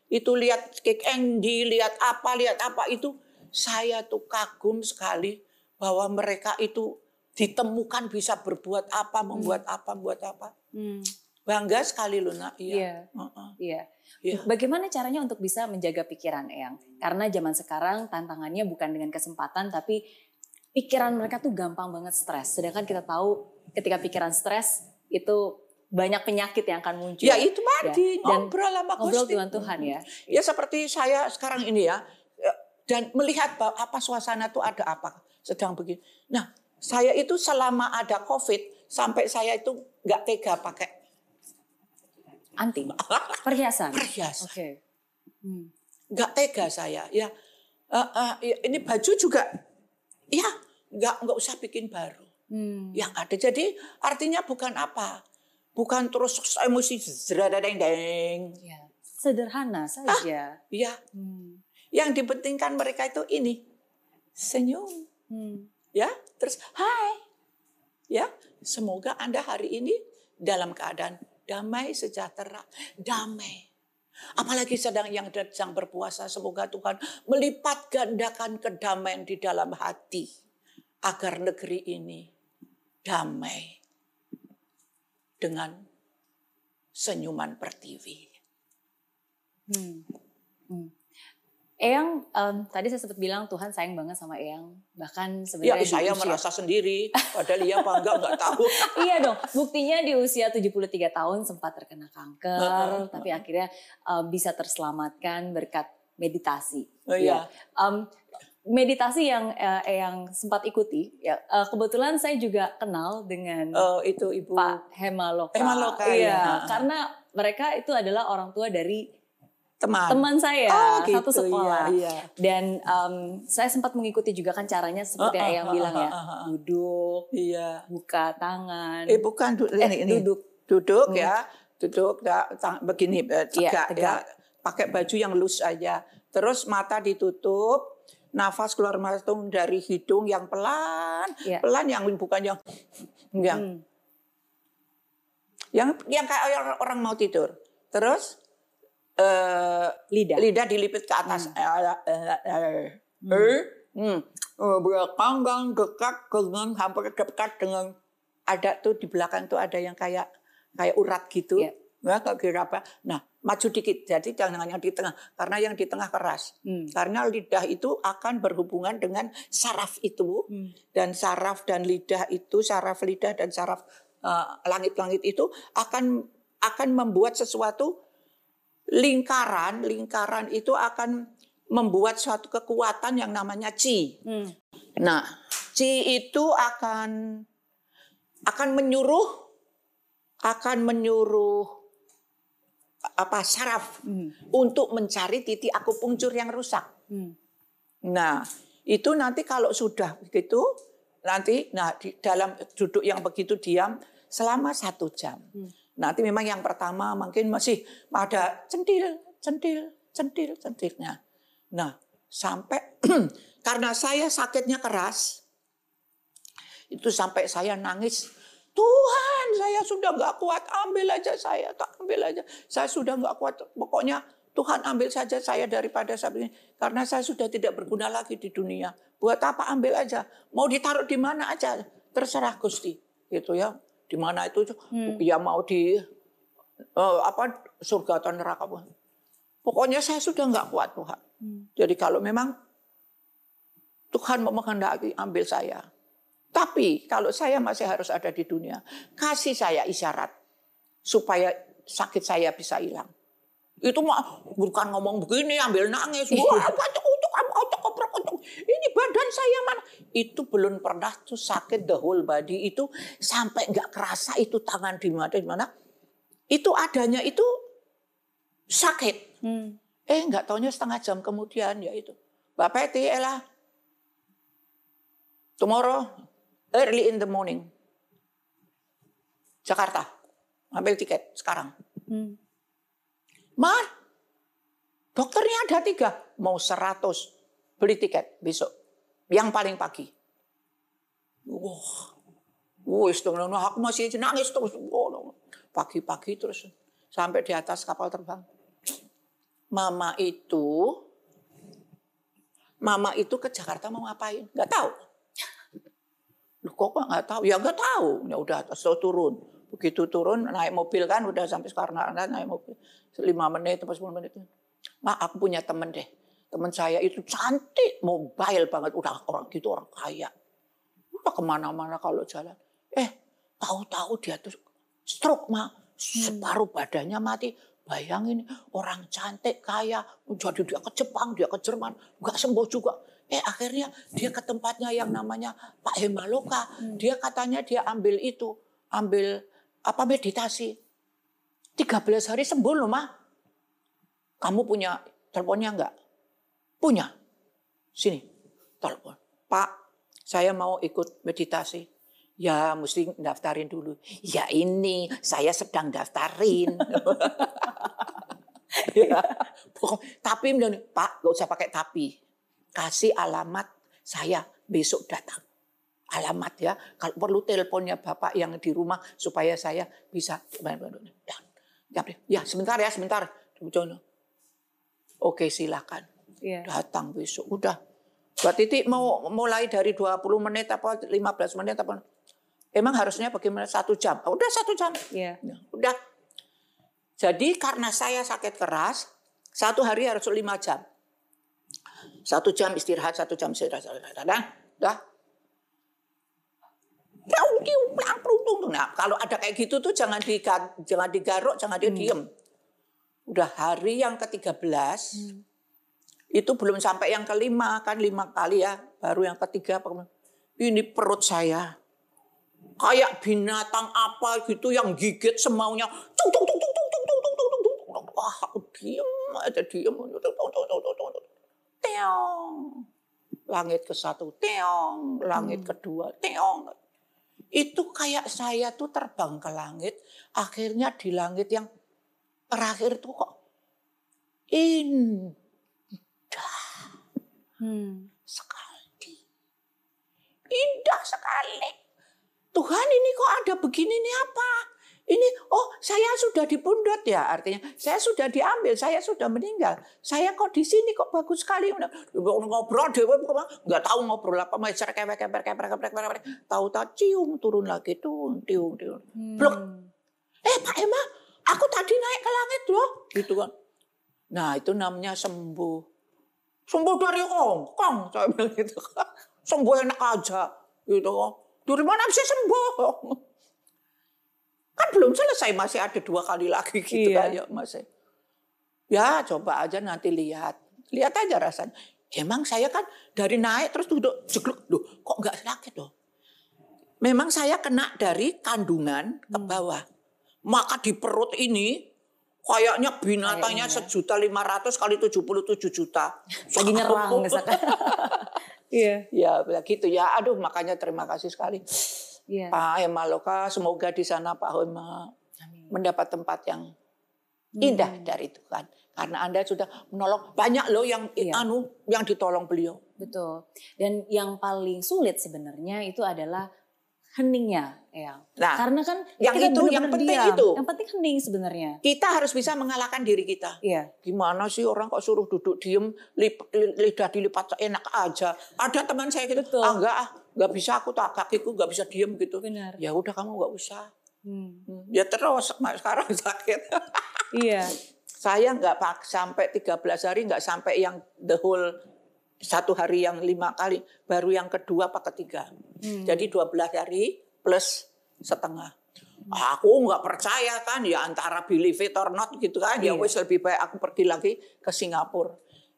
itu lihat Kick Andy, lihat apa, lihat apa itu saya tuh kagum sekali bahwa mereka itu ditemukan bisa berbuat apa, membuat apa, membuat apa. Hmm. Bangga sekali loh nak. Iya. Iya. Heeh. Iya. Iya. Bagaimana caranya untuk bisa menjaga pikiran Eyang? Karena zaman sekarang tantangannya bukan dengan kesempatan tapi pikiran mereka tuh gampang banget stres. Sedangkan kita tahu ketika pikiran stres itu banyak penyakit yang akan muncul. Ya itu tadi Ya, dan ngobrol sama Ngobrol Gusti. dengan Tuhan ya. Ya seperti saya sekarang ini ya, ya, dan melihat bahwa apa suasana itu ada apa sedang begini. Nah, saya itu selama ada COVID sampai saya itu nggak tega pakai Anting, perhiasan. perhiasan, Oke. Hmm. nggak tega saya. Ya, eh, ya, ini baju juga, ya nggak nggak usah bikin baru. Hmm. Yang ada jadi artinya bukan apa, bukan terus emosi deng deng. Ya. Sederhana saja. Ya, Hmm. yang dipentingkan mereka itu ini senyum. Hmm. ya terus hai ya semoga anda hari ini dalam keadaan damai sejahtera damai apalagi sedang yang sedang berpuasa semoga Tuhan melipat gandakan kedamaian di dalam hati agar negeri ini damai dengan senyuman pertiwi Hmm. Hmm. Eyang, em, tadi saya sempat bilang Tuhan sayang banget sama Eyang. Bahkan ya sebenarnya di saya usia- merasa sendiri padahal dia bangga nggak tahu iya dong, buktinya di usia 73 tahun sempat terkena kanker, Heeh, tapi akhirnya em, bisa terselamatkan berkat meditasi. Oh, iya. Em, meditasi yang eh, yang sempat ikuti, ya eh, kebetulan saya juga kenal dengan Eh, itu ibu Pak Hemaloka. Hemaloka, iya, ya. karena mereka itu adalah orang tua dari teman. teman saya Oh, satu gitu, sekolah. iya, iya. Dan em, saya sempat mengikuti juga kan caranya seperti Ah, ah, yang ah, bilang ah, ya, ah, ah. duduk, Iya. buka tangan. Eh bukan du- Eh, ini, ini. duduk. Duduk ya, duduk ya, tang- begini eh, Iya, tegak tegak. ya, pakai baju yang loose aja. Terus mata ditutup, nafas keluar masuk dari hidung yang pelan, Iya. pelan yang bukan yang yang Hmm. yang yang kayak orang, mau tidur. Terus eh Lidah. lidah dilipit ke atas. Eh, eh, eh, eh. Eh, hmm. Belakang gang dekat dengan hampir dekat dengan ada tuh di belakang tuh ada yang kayak kayak urat gitu. Iya. Kayak kira apa. Nah, maju dikit. Jadi jangan yang di tengah. Karena yang di tengah keras. Hmm. Karena lidah itu akan berhubungan dengan saraf itu. Hmm. Dan saraf dan lidah itu, saraf lidah dan saraf eh, langit-langit itu akan akan membuat sesuatu lingkaran, lingkaran itu akan membuat suatu kekuatan yang namanya chi. Hmm. Nah, chi itu akan akan menyuruh akan menyuruh apa saraf Hmm. untuk mencari titik akupunktur yang rusak. Hmm. Nah, itu nanti kalau sudah begitu, nanti nah di dalam duduk yang begitu diam selama satu jam. Nanti memang yang pertama mungkin masih ada centil, centil, centil, centilnya. Nah, sampai karena saya sakitnya keras, itu sampai saya nangis. Tuhan, saya sudah nggak kuat, ambil aja saya, tak ambil aja. Saya sudah nggak kuat, pokoknya Tuhan ambil saja saya daripada saat ini. Karena saya sudah tidak berguna lagi di dunia. Buat apa ambil aja? Mau ditaruh di mana aja? Terserah Gusti. Gitu ya. Di mana itu? Ya mau di eh, apa surga atau neraka. Pokoknya saya sudah nggak kuat Tuhan. Jadi kalau memang Tuhan mau menghendaki ambil saya. Tapi kalau saya masih harus ada di dunia, kasih saya isyarat supaya sakit saya bisa hilang. Itu mah bukan ngomong begini ambil nangis. Wah, apa itu kamu ini badan saya mana? Itu belum pernah tuh sakit the whole body itu sampai nggak kerasa itu tangan di mana di mana. Itu adanya itu sakit. Hmm. Eh nggak taunya setengah jam kemudian ya itu. Bapak Eti Ella, tomorrow early in the morning, Jakarta, ambil tiket sekarang. Hmm. Mar, dokternya ada tiga, mau seratus beli tiket besok, yang paling pagi. Wah, dong, aku masih nangis terus. Wah, Pagi-pagi terus sampai di atas kapal terbang. Mama itu, Mama itu ke Jakarta mau ngapain? Gak tahu. Loh kok kok nggak tahu? Ya nggak tahu. Ya udah terus turun. Begitu turun naik mobil kan udah sampai sekarang naik mobil lima menit atau sepuluh menit. Ma aku punya temen deh. Temen saya itu cantik, mobile banget. Udah orang gitu orang kaya. Udah ke mana-mana kalau jalan. Eh tahu-tahu dia tuh stroke mah separuh badannya mati. Bayangin orang cantik kaya, jadi dia ke Jepang, dia ke Jerman, nggak sembuh juga. Eh akhirnya dia ke tempatnya yang namanya Pak Hemaloka. Dia katanya dia ambil itu, ambil apa meditasi. 13 hari sembuh loh mah. Kamu punya teleponnya enggak? Punya. Sini, telepon. Pak, saya mau ikut meditasi. Ya mesti daftarin dulu. Ya ini saya sedang daftarin. ya. Tapi Pak gak usah pakai tapi. Kasih alamat saya besok datang. Alamat ya. Kalau perlu teleponnya Bapak yang di rumah supaya saya bisa. Ya, ya sebentar ya sebentar. Oke silakan. Iya. Datang besok. Udah. Mbak Titi mau mulai dari 20 menit apa 15 menit apa. Emang harusnya bagaimana? Satu jam. Oh, udah satu jam. Iya. Ya, udah. Jadi karena saya sakit keras, satu hari harus lima jam. Satu jam istirahat, satu jam istirahat. Dah, dah. Nah, kalau ada kayak gitu tuh jangan di jangan digaruk, jangan dia diem. Udah hari yang ke-13, itu belum sampai yang kelima, kan lima kali ya, baru yang ketiga. Ini perut saya, kayak binatang apa gitu yang gigit semaunya. Tung, tung, tung, tung, tung, tung, tung, tung, tung, tung. Wah, aku diem aja diem. Teong. Langit ke satu, teong. Langit Hmm. kedua, teong. Itu kayak saya tuh terbang ke langit. Akhirnya di langit yang terakhir tuh kok indah Hmm. sekali. Indah sekali. Tuhan ini kok ada begini ini apa? Ini, oh saya sudah dipundut ya artinya. Saya sudah diambil, saya sudah meninggal. Saya kok di sini kok bagus sekali. Ngobrol dewe, nggak tahu ngobrol apa. Mecer keper keper keper keper keper. Tahu tak cium turun lagi tuh, tiung tiung. Blok. Eh Pak Emma, aku tadi naik ke langit loh. Gitu kan. Nah itu namanya sembuh. Sembuh dari Hongkong. Saya bilang gitu. Sembuh enak aja. Gitu kan. Dari mana bisa sembuh? Kan belum selesai, masih ada dua kali lagi gitu Iya. kan ya masih. Ya coba aja nanti lihat. Lihat aja rasanya. Emang saya kan dari naik terus duduk jegluk. Loh, kok nggak sakit loh? Memang saya kena dari kandungan ke bawah. Maka di perut ini kayaknya binatangnya sejuta lima ratus kali tujuh puluh tujuh juta. Lagi nyerang misalkan. Iya. Ya begitu ya. Aduh makanya terima kasih sekali. Iya. Pak Emaloka, semoga di sana Pak Hema Amin. mendapat tempat yang indah dari Tuhan. Karena Anda sudah menolong banyak loh yang Iya. anu yang ditolong beliau. Betul. Dan yang paling sulit sebenarnya itu adalah heningnya, ya. Nah, Karena kan yang kita itu, yang penting diam. itu. Yang penting hening sebenarnya. Kita harus bisa mengalahkan diri kita. Iya. Gimana sih orang kok suruh duduk diem, lip- lidah dilipat enak aja. Ada teman saya gitu, Betul. ah enggak ah, enggak bisa aku tak kakiku enggak bisa diem gitu. Benar. Ya udah kamu enggak usah. Hmm. Hmm, Ya terus sekarang sakit. Iya. saya nggak pak sampai 13 hari nggak sampai yang the whole satu hari yang lima kali baru yang kedua apa ketiga Hmm. jadi 12 hari plus setengah aku nggak percaya kan ya antara believe it or not gitu kan ya Iya. wis lebih baik aku pergi lagi ke Singapura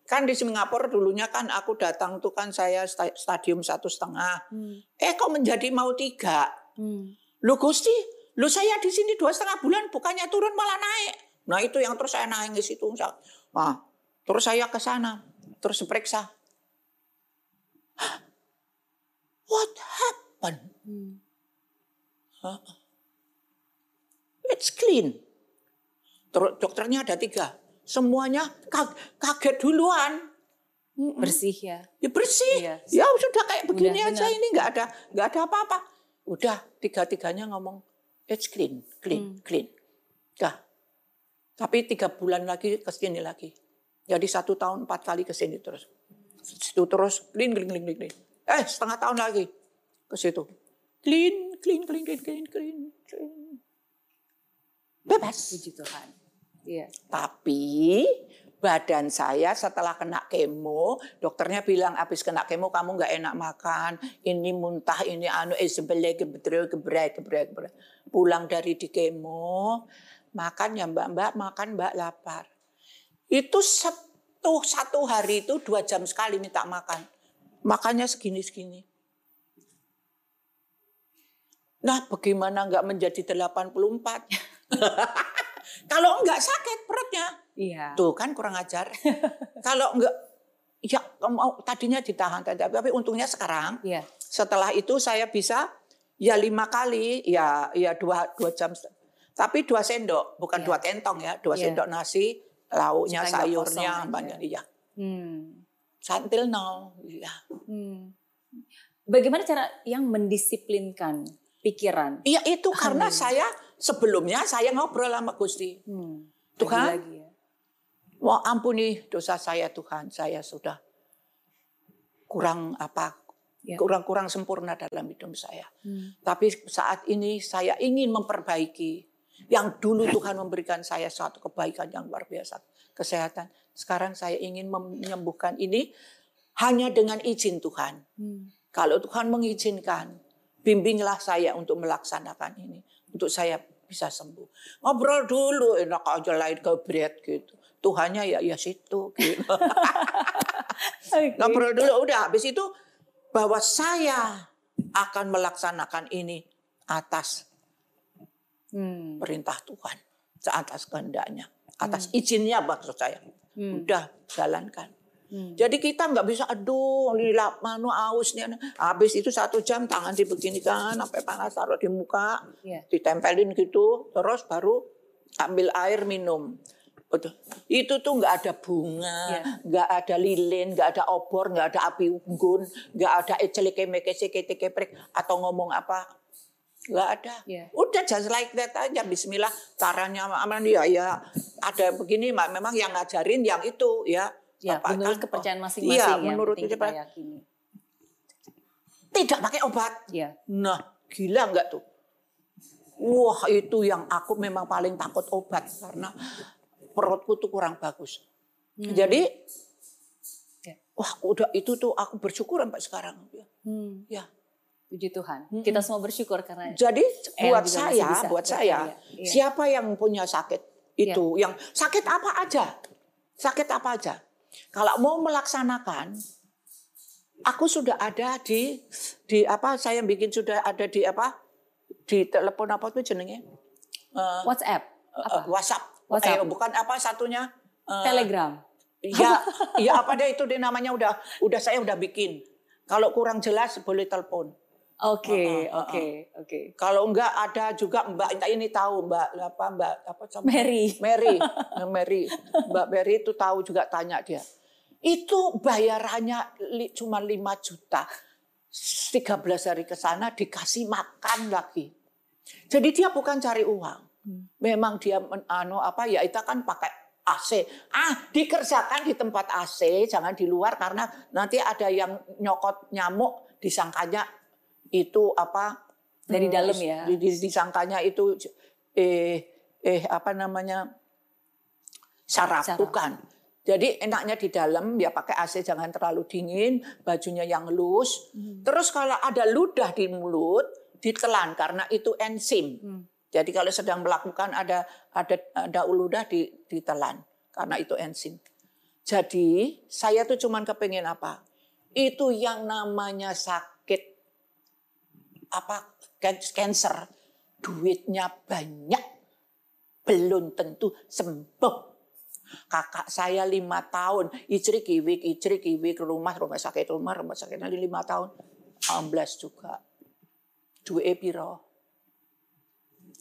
kan di Singapura dulunya kan aku datang tuh kan saya sta- stadium satu setengah Hmm. eh kok menjadi mau tiga Hmm. Lu Gusti, lu saya di sini dua setengah bulan bukannya turun malah naik. Nah itu yang terus saya nangis itu. Nah, terus saya ke sana, terus periksa. "Hah? What happened? Hmm. It's clean. Terus dokternya ada tiga. Semuanya ka- kaget duluan. Bersih ya. Ya bersih. Iya. Ya sudah kayak begini Udah, aja benar. ini nggak ada nggak ada apa-apa. Udah tiga-tiganya ngomong it's clean, clean, Hmm. clean. Dah. Tapi tiga bulan lagi ke sini lagi. Jadi satu tahun empat kali ke sini terus. Situ terus clean, clean, clean, clean, clean. Eh setengah tahun lagi ke situ. Clean, clean, clean, clean, clean, clean, clean. Bebas. Puji Tuhan. Iya. Tapi badan saya setelah kena kemo, dokternya bilang habis kena kemo kamu nggak enak makan, ini muntah, ini anu eh sebelah gebrek gebrek gebrek. Pulang dari di kemo, makan ya mbak mbak makan mbak lapar. Itu satu satu hari itu dua jam sekali minta makan, makannya segini segini. Nah bagaimana nggak menjadi 84? Kalau nggak sakit perutnya, Iya. Tuh kan kurang ajar. Kalau enggak, ya mau tadinya ditahan tadi, tapi untungnya sekarang Iya. setelah itu saya bisa ya lima kali, ya ya dua dua jam. Tapi dua sendok, bukan Iya. dua tentong ya, dua Iya. sendok nasi, lauknya, Supaya nggak sayurnya, banyak iya. Hmm. Until now, iya. Hmm. Bagaimana cara yang mendisiplinkan pikiran? Iya itu karena Amin. saya sebelumnya saya ngobrol sama Gusti. Hmm. Tuhan, Lagi-lagi ya. Mau ampuni dosa saya Tuhan, saya sudah kurang apa Ya. kurang-kurang sempurna dalam hidup saya. Hmm. Tapi saat ini saya ingin memperbaiki yang dulu Tuhan memberikan saya suatu kebaikan yang luar biasa, kesehatan. Sekarang saya ingin menyembuhkan ini hanya dengan izin Tuhan. Hmm. Kalau Tuhan mengizinkan, bimbinglah saya untuk melaksanakan ini, untuk saya bisa sembuh. Ngobrol dulu, enak aja lain gebret gitu. Tuhannya ya ya situ gitu. Oke. Ngobrol dulu udah habis itu bahwa saya akan melaksanakan ini atas Hmm. perintah Tuhan, atas kehendaknya, atas izinnya maksud saya. Hmm. Udah jalankan. Hmm. Jadi kita nggak bisa aduh lilap manu aus nih. Habis itu satu jam tangan dibeginikan sampai panas taruh di muka, Iya. ditempelin gitu, terus baru ambil air minum. Betul. Itu tuh nggak ada bunga, Iya. nggak ada lilin, nggak ada obor, nggak ada api unggun, nggak ada ecelike mekese keprek atau ngomong apa. Nggak ada. Iya. Udah just like that aja. Bismillah. Caranya aman ya ya ada begini memang yang ngajarin yang itu ya. Ya, Bapak menurut kan, kepercayaan oh, masing-masing Iya, yang menurut kita yakini. tidak pakai obat. Iya. Nah, gila nggak tuh? Wah, itu yang aku memang paling takut obat karena perutku tuh kurang bagus. Jadi, Ya. wah udah itu tuh aku bersyukur sampai sekarang. Hmm. Ya, Puji Tuhan. Kita semua bersyukur karena jadi buat saya, bisa buat saya, Iya. siapa yang punya sakit itu, yang sakit apa aja, sakit apa aja. Kalau mau melaksanakan, aku sudah ada di di apa? Saya bikin sudah ada di apa? Di telepon apa tuh jenenge? Eh, WhatsApp, eh, WhatsApp. WhatsApp. Eh, bukan apa satunya? Eh, Telegram. Ya, ya apa deh itu dia namanya udah udah saya udah bikin. Kalau kurang jelas boleh telepon. Oke, oke, oke. Kalau enggak ada juga Mbak Inta ini tahu Mbak apa Mbak apa sama Mary. Mary, Mary, Mbak Mary itu tahu juga tanya dia. Itu bayarannya li, cuma 5 juta. 13 hari ke sana dikasih makan lagi. Jadi dia bukan cari uang. Memang dia men- anu apa ya itu kan pakai AC. Ah, dikerjakan di tempat AC, jangan di luar karena nanti ada yang nyokot nyamuk disangkanya itu apa Dari hmm, dalam ya? di- di- disangkanya itu eh eh apa namanya saraf, Saraf. bukan. Jadi enaknya di dalam ya pakai AC jangan terlalu dingin, bajunya yang loose. Hmm. Terus kalau ada ludah di mulut ditelan karena itu enzim. Hmm. Jadi kalau sedang melakukan ada ada ada ludah di, ditelan karena itu enzim. Jadi saya tuh cuman kepengen apa? Itu yang namanya sakit apa can- cancer. Duitnya banyak. Belum tentu sembuh. Kakak saya lima tahun. Icri kiwik icri kiwik rumah rumah sakit rumah rumah sakit nanti lima tahun. Amblas juga. Duit piro?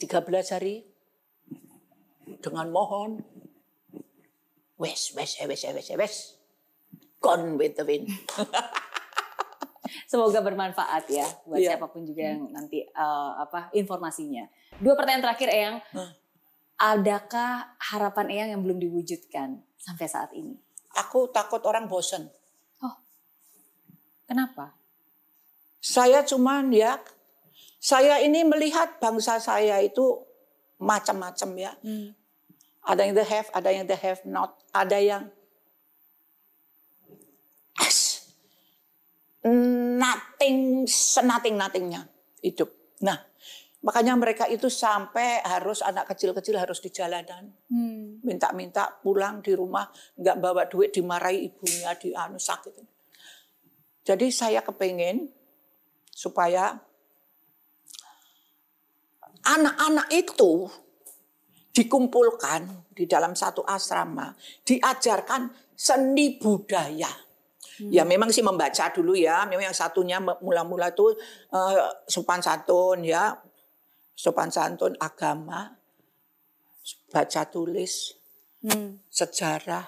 13 hari. Dengan mohon. Wes wes wes wes wes. Gone with the wind Semoga bermanfaat ya buat Iya. siapa pun juga yang nanti eh, apa informasinya. Dua pertanyaan terakhir Eyang. Hmm. Adakah harapan Eyang yang belum diwujudkan sampai saat ini? aku takut orang bosen Kenapa? Saya cuman ya, saya ini melihat bangsa saya itu macam-macam ya. Ada yang the have, ada yang the have not, ada yang nothing, senating nothingnya hidup. Nah, makanya mereka itu sampai harus anak kecil-kecil harus di jalanan Hmm. minta-minta pulang di rumah nggak bawa duit dimarahi ibunya di anu sakit. Jadi saya kepengen supaya anak-anak itu dikumpulkan di dalam satu asrama, diajarkan seni budaya. Ya memang sih membaca dulu ya, memang yang satunya mula-mula tuh eh, sopan santun ya, sopan santun agama, baca tulis, Hmm. sejarah,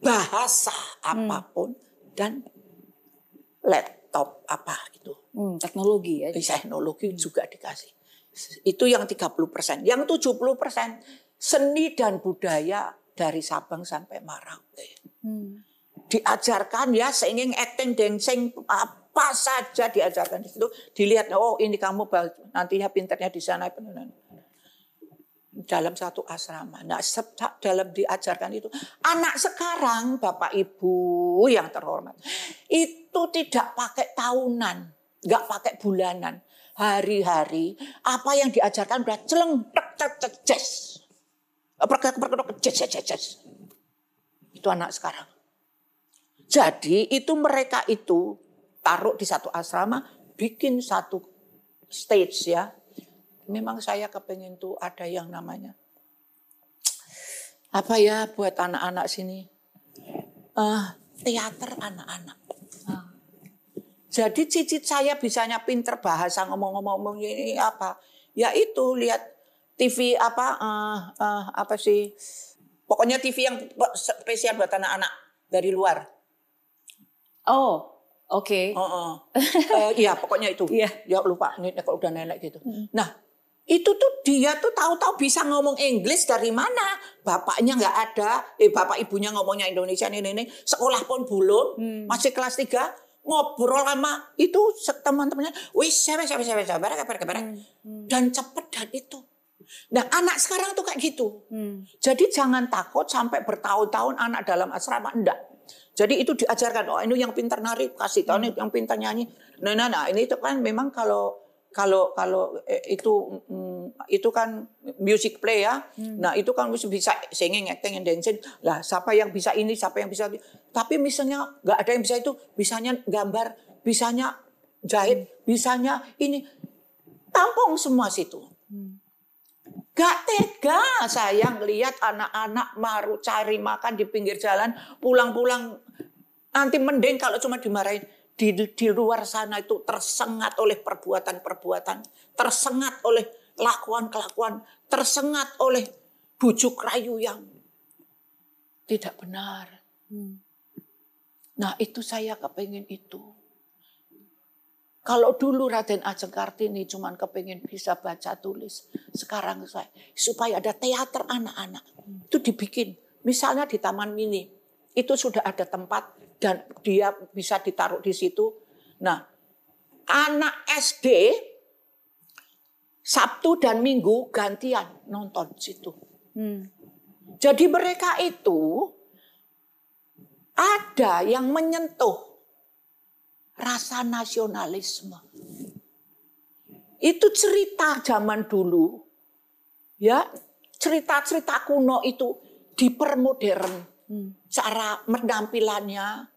bahasa apa pun dan laptop apa gitu. Hmm, teknologi ya. Teknologi juga dikasih. Itu yang 30%. Yang 70% seni dan budaya dari Sabang sampai Merauke. Hmm. Diajarkan ya singing, acting, dancing, apa saja diajarkan di situ. Dilihat, oh ini kamu bal- nantinya pinternya di sana. Dalam satu asrama. Nah, dalam diajarkan itu. Anak sekarang, Bapak Ibu yang terhormat, itu tidak pakai tahunan, nggak pakai bulanan. Hari-hari, apa yang diajarkan udah celeng, tek, tek, tek, jes. Perkedok, perkedok, jes, jes, jes, jes. Itu anak sekarang. Jadi itu mereka itu taruh di satu asrama, bikin satu stage ya. Memang saya kepengen tuh ada yang namanya apa ya buat anak-anak sini? Eh, teater anak-anak. Jadi cicit saya bisanya pinter bahasa ngomong-ngomong ini apa? Ya itu lihat TV apa eh, eh, apa sih? Pokoknya TV yang spesial buat anak-anak dari luar. Oh, oke. Oh, oh. Eh, iya pokoknya itu. Iya. Ya lupa ini kalau udah nenek gitu. Nah itu tuh dia tuh tahu-tahu bisa ngomong Inggris dari mana? Bapaknya nggak ada, eh bapak ibunya ngomongnya Indonesia ini ini, sekolah pun belum, masih kelas 3 ngobrol sama itu teman-temannya, wis saya saya saya saya barang kabar kabar dan cepet dan itu. Nah anak sekarang tuh kayak gitu. Hmm. Jadi jangan takut sampai bertahun-tahun anak dalam asrama enggak. Jadi itu diajarkan oh ini yang pintar nari kasih tahu ini yang pintar nyanyi. Nah, nah, nah ini itu kan memang kalau kalau kalau eh, itu mm, itu kan music play ya. Nah itu kan bisa singing, acting, and dancing. Lah siapa yang bisa ini, siapa yang bisa. Tapi misalnya nggak ada yang bisa itu, bisanya gambar, bisanya jahit, bisanya ini tampung semua situ. Gak tega saya ngelihat anak-anak maru cari makan di pinggir jalan, pulang-pulang nanti mending kalau cuma dimarahin. Di, di luar sana itu tersengat oleh perbuatan-perbuatan, tersengat oleh kelakuan-kelakuan, tersengat oleh bujuk rayu yang tidak benar. Nah itu saya kepingin itu. Kalau dulu Raden Ajeng Kartini cuman kepingin bisa baca tulis. Sekarang saya supaya ada teater anak-anak. Itu dibikin. Misalnya di Taman Mini. Itu sudah ada tempat dan dia bisa ditaruh di situ. Nah, anak SD Sabtu dan Minggu gantian nonton di situ. Hmm. Jadi mereka itu ada yang menyentuh rasa nasionalisme. Itu cerita zaman dulu. Ya, cerita-cerita kuno itu dipermodern. Cara penampilannya,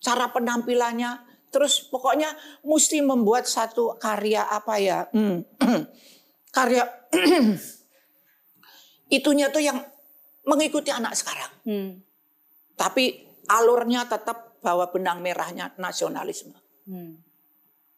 cara penampilannya, terus pokoknya mesti membuat satu karya apa ya? hmm, karya itunya tuh yang mengikuti anak sekarang. Hmm. Tapi alurnya tetap bahwa benang merahnya nasionalisme. Hmm.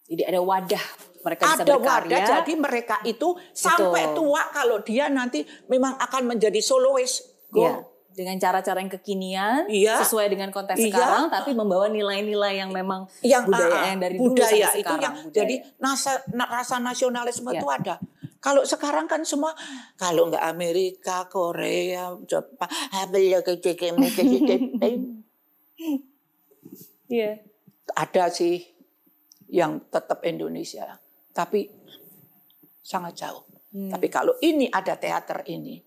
Jadi ada wadah mereka bisa Ada berkarya. wadah, jadi mereka itu sampai tua kalau dia nanti memang akan menjadi solois. Go. Iya, dengan cara-cara yang kekinian Iya. sesuai dengan konteks Iya. sekarang tapi membawa nilai-nilai yang memang Yang budaya ah, yang dari dulu budaya sampai itu sekarang, yang budaya. jadi nasa, na- rasa nasionalisme Iya. itu ada. Kalau sekarang kan semua kalau nggak Amerika, Korea, Jepang, Iya. ada sih yang tetap Indonesia, tapi sangat jauh. Hmm. Tapi kalau ini ada teater ini,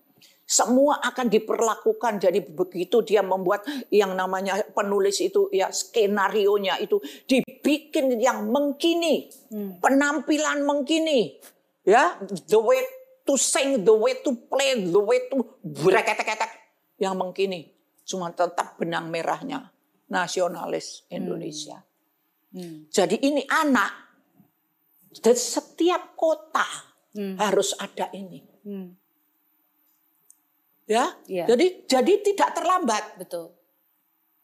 semua akan diperlakukan jadi begitu dia membuat yang namanya penulis itu ya skenario nya itu dibikin yang mengkini, Hmm. penampilan mengkini, ya the way to sing, the way to play, the way to breketek-ketek yang mengkini, cuma tetap benang merahnya nasionalis Indonesia. Hmm. Jadi ini anak dan setiap kota Hmm. harus ada ini. Hmm. Ya, Iya. jadi jadi tidak terlambat, Betul.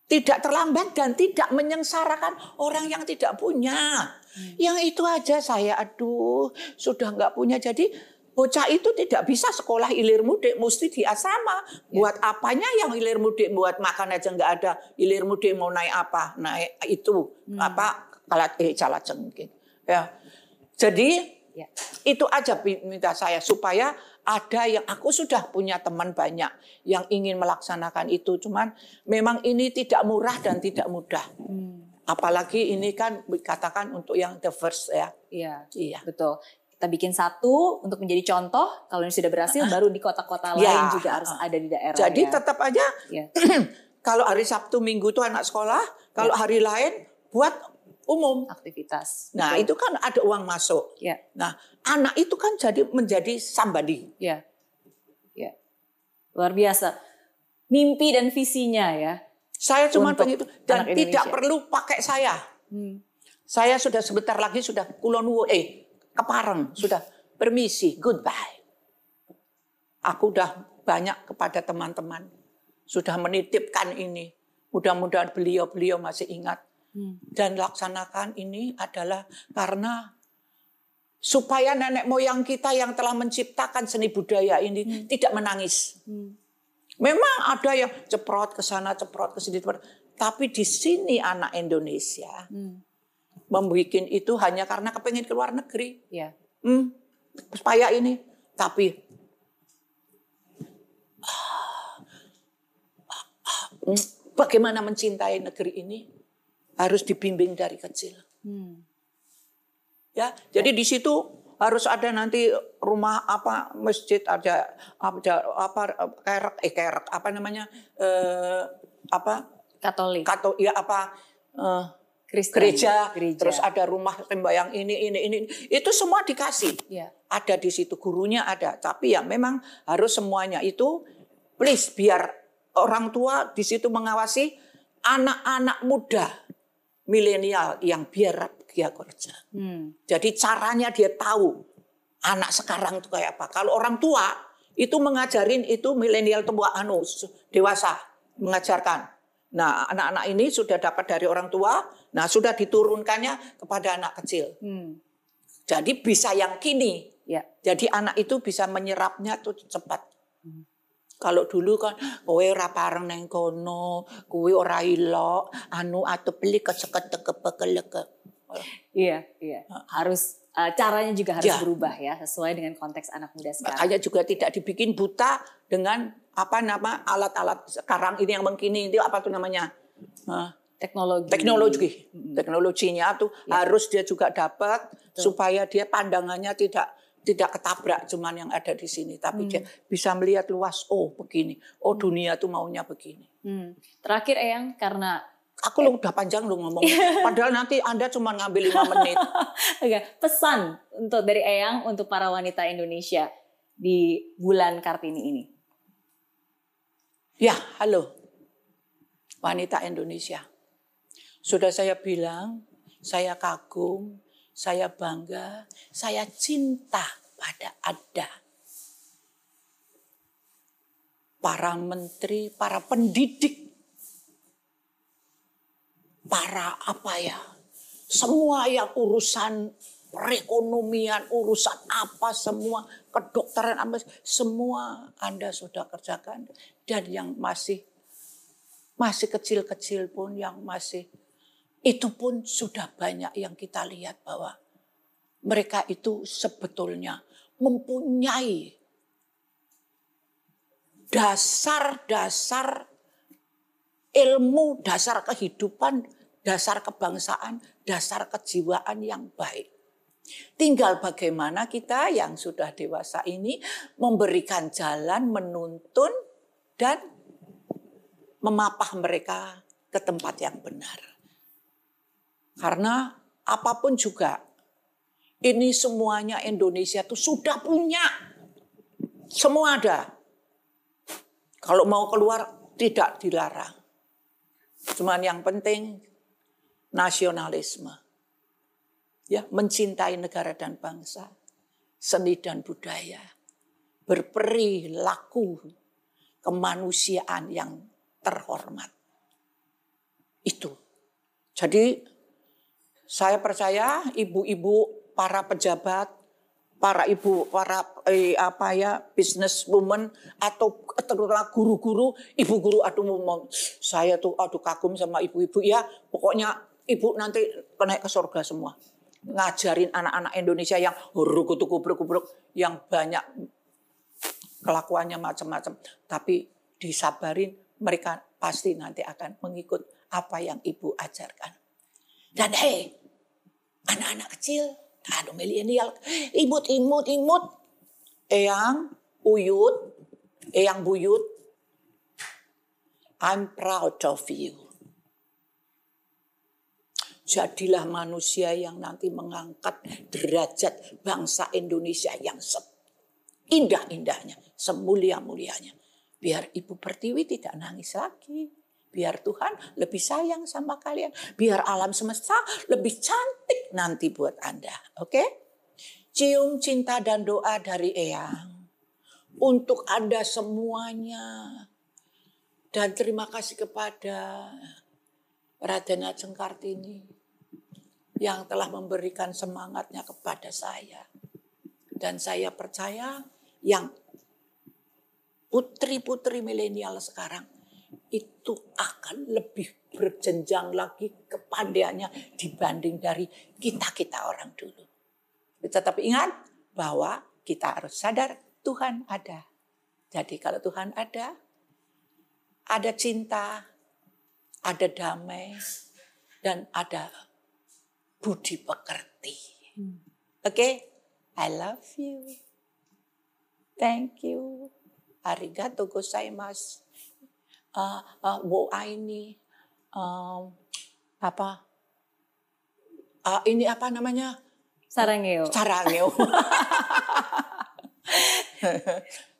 tidak terlambat dan tidak menyengsarakan orang yang tidak punya. Hmm. Yang itu aja saya, aduh, sudah nggak punya. Jadi bocah itu tidak bisa sekolah ilir mudik, mesti di asrama. Ya. Buat apanya yang ilir mudik? Buat makan aja nggak ada. Ilir mudik mau naik apa? Naik itu Hmm. apa? Kalat eh calaceng mungkin. Ya, jadi Ya. itu aja minta saya supaya ada yang aku sudah punya teman banyak yang ingin melaksanakan itu cuman memang ini tidak murah dan tidak mudah Hmm. apalagi ini kan dikatakan untuk yang the first ya Iya. iya Betul. Kita bikin satu untuk menjadi contoh. Kalau ini sudah berhasil, baru di kota-kota Ya. lain juga harus ada di daerah. jadi ya. tetap aja Ya. kalau hari Sabtu Minggu itu anak sekolah kalau hari lain buat umum aktivitas. nah Betul. itu kan ada uang masuk Ya. nah anak itu kan jadi menjadi somebody Ya. Ya. Luar biasa. Mimpi dan visinya ya. saya cuma Untuk pengen itu dan anak tidak perlu pakai saya Hmm. Saya sudah sebentar lagi sudah kulonwo eh kepareng sudah permisi goodbye. Aku udah banyak kepada teman-teman. Sudah menitipkan ini. Mudah-mudahan beliau-beliau masih ingat. Hmm. Dan laksanakan ini adalah karena supaya nenek moyang kita yang telah menciptakan seni budaya ini tidak menangis. Hmm. Memang ada yang ceprot ke sana, ceprot ke sini, tapi di sini anak Indonesia Hmm. membuat itu hanya karena kepengen keluar negeri. Ya. Hmm, supaya ini. Tapi Hmm, bagaimana mencintai negeri ini harus dibimbing dari kecil. Hmm. Ya, jadi di situ harus ada nanti rumah apa masjid ada ada apa kerek eh kerek apa namanya eh, apa Katolik. kato ya apa eh, Kristen. gereja, Gereja. terus ada rumah sembahyang ini ini ini itu semua dikasih Ya. ada di situ gurunya ada tapi ya memang harus semuanya itu please biar orang tua di situ mengawasi anak-anak muda milenial yang biar dia kerja Hmm. jadi caranya dia tahu anak sekarang itu kayak apa kalau orang tua itu mengajarin itu milenial tua anu dewasa mengajarkan nah anak-anak ini sudah dapat dari orang tua nah sudah diturunkannya kepada anak kecil Hmm. jadi bisa yang kini Ya. jadi anak itu bisa menyerapnya tuh cepat. Kalau dulu kan kowe ora pareng neng kono, kowe ora ilok, anu atau beli keseket kepekeleke. Iya, iya. Harus eh, caranya juga harus Ya. berubah ya sesuai dengan konteks anak muda sekarang. Makanya juga tidak dibikin buta dengan apa nama alat-alat sekarang ini yang mengkini itu apa tuh namanya? Hah, Teknologi. teknologi. Teknologinya tuh harus dia juga dapat supaya dia pandangannya tidak tidak ketabrak cuman yang ada di sini tapi dia bisa melihat luas oh begini oh dunia tuh maunya begini Hmm. Terakhir Eyang karena Aku lo udah panjang lo ngomong. Padahal nanti Anda cuma ngambil lima menit. Pesan untuk dari Eyang untuk para wanita Indonesia di bulan Kartini ini. Ya, halo. Wanita Indonesia. Sudah saya bilang, saya kagum, saya bangga, saya cinta pada Anda. Para menteri, para pendidik, para apa ya, semua yang urusan perekonomian, urusan apa semua, kedokteran apa semua Anda sudah kerjakan dan yang masih masih kecil-kecil pun yang masih itu pun sudah banyak yang kita lihat bahwa mereka itu sebetulnya mempunyai dasar-dasar ilmu, dasar kehidupan, dasar kebangsaan, dasar kejiwaan yang baik. Tinggal bagaimana kita yang sudah dewasa ini memberikan jalan, menuntun, dan memapah mereka ke tempat yang benar. Karena apa pun juga, ini semuanya Indonesia itu sudah punya. Semua ada. Kalau mau keluar tidak dilarang. Cuman yang penting nasionalisme. Ya, mencintai negara dan bangsa, seni dan budaya, berperilaku kemanusiaan yang terhormat. Itu. Jadi saya percaya ibu-ibu, para pejabat, para ibu, para eh, apa ya, businesswoman atau terutama guru-guru, ibu guru aduh mau saya tuh aduh kagum sama ibu-ibu ya, pokoknya ibu nanti naik ke surga semua. Ngajarin anak-anak Indonesia yang rukutuk kubruk-kubruk yang banyak kelakuannya macam-macam, tapi disabarin mereka pasti nanti akan mengikut apa yang ibu ajarkan. Dan hei, anak-anak kecil, aduh milenial, imut, imut, imut, eyang, uyut, eyang buyut, I'm proud of you. Jadilah manusia yang nanti mengangkat derajat bangsa Indonesia yang indah-indahnya, semulia-mulianya. Biar Ibu Pertiwi tidak nangis lagi. Biar Tuhan lebih sayang sama kalian. Biar alam semesta lebih cantik nanti buat Anda. Oke? Cium cinta dan doa dari Eyang. untuk Anda semuanya. Dan terima kasih kepada Raden Ajeng Kartini yang telah memberikan semangatnya kepada saya. Dan saya percaya yang putri-putri milenial sekarang itu akan lebih berjenjang lagi kepandaiannya dibanding dari kita-kita orang dulu. Tetapi ingat bahwa kita harus sadar Tuhan ada. Jadi kalau Tuhan ada, ada cinta, ada damai, dan ada budi pekerti. Hmm. Oke, okay? I love you. Thank you. Arigato gozaimasu. Uh, uh, wo ini um, apa? Uh, ini apa namanya? Sarangeo. Sarangeo.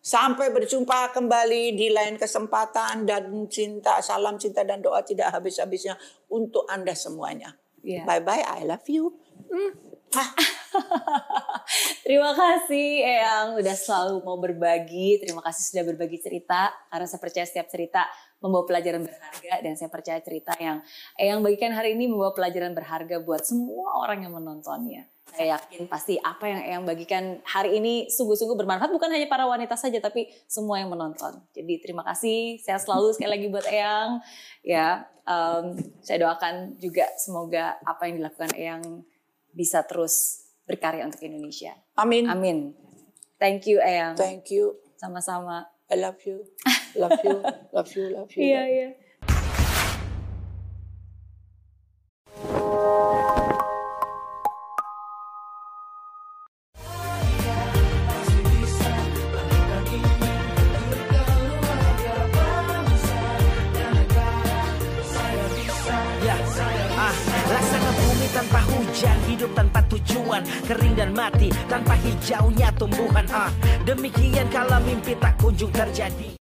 Sampai berjumpa kembali di lain kesempatan dan cinta, salam cinta dan doa tidak habis-habisnya untuk Anda semuanya. Yeah. Bye-bye, I love you. Hmm. Terima kasih Eyang udah selalu mau berbagi. Terima kasih sudah berbagi cerita. Karena saya percaya setiap cerita membawa pelajaran berharga dan saya percaya cerita yang Eyang bagikan hari ini membawa pelajaran berharga buat semua orang yang menontonnya. Saya yakin pasti apa yang Eyang bagikan hari ini sungguh-sungguh bermanfaat bukan hanya para wanita saja tapi semua yang menonton. Jadi terima kasih, saya selalu sekali lagi buat Eyang. Ya, um, saya doakan juga semoga apa yang dilakukan Eyang bisa terus berkarya untuk Indonesia. Amin. Amin. Thank you Eyang. Thank you. Sama-sama. I love you. Love you. love you. Love you. Iya, iya. hidup ah Demikian kalau mimpi tak kunjung terjadi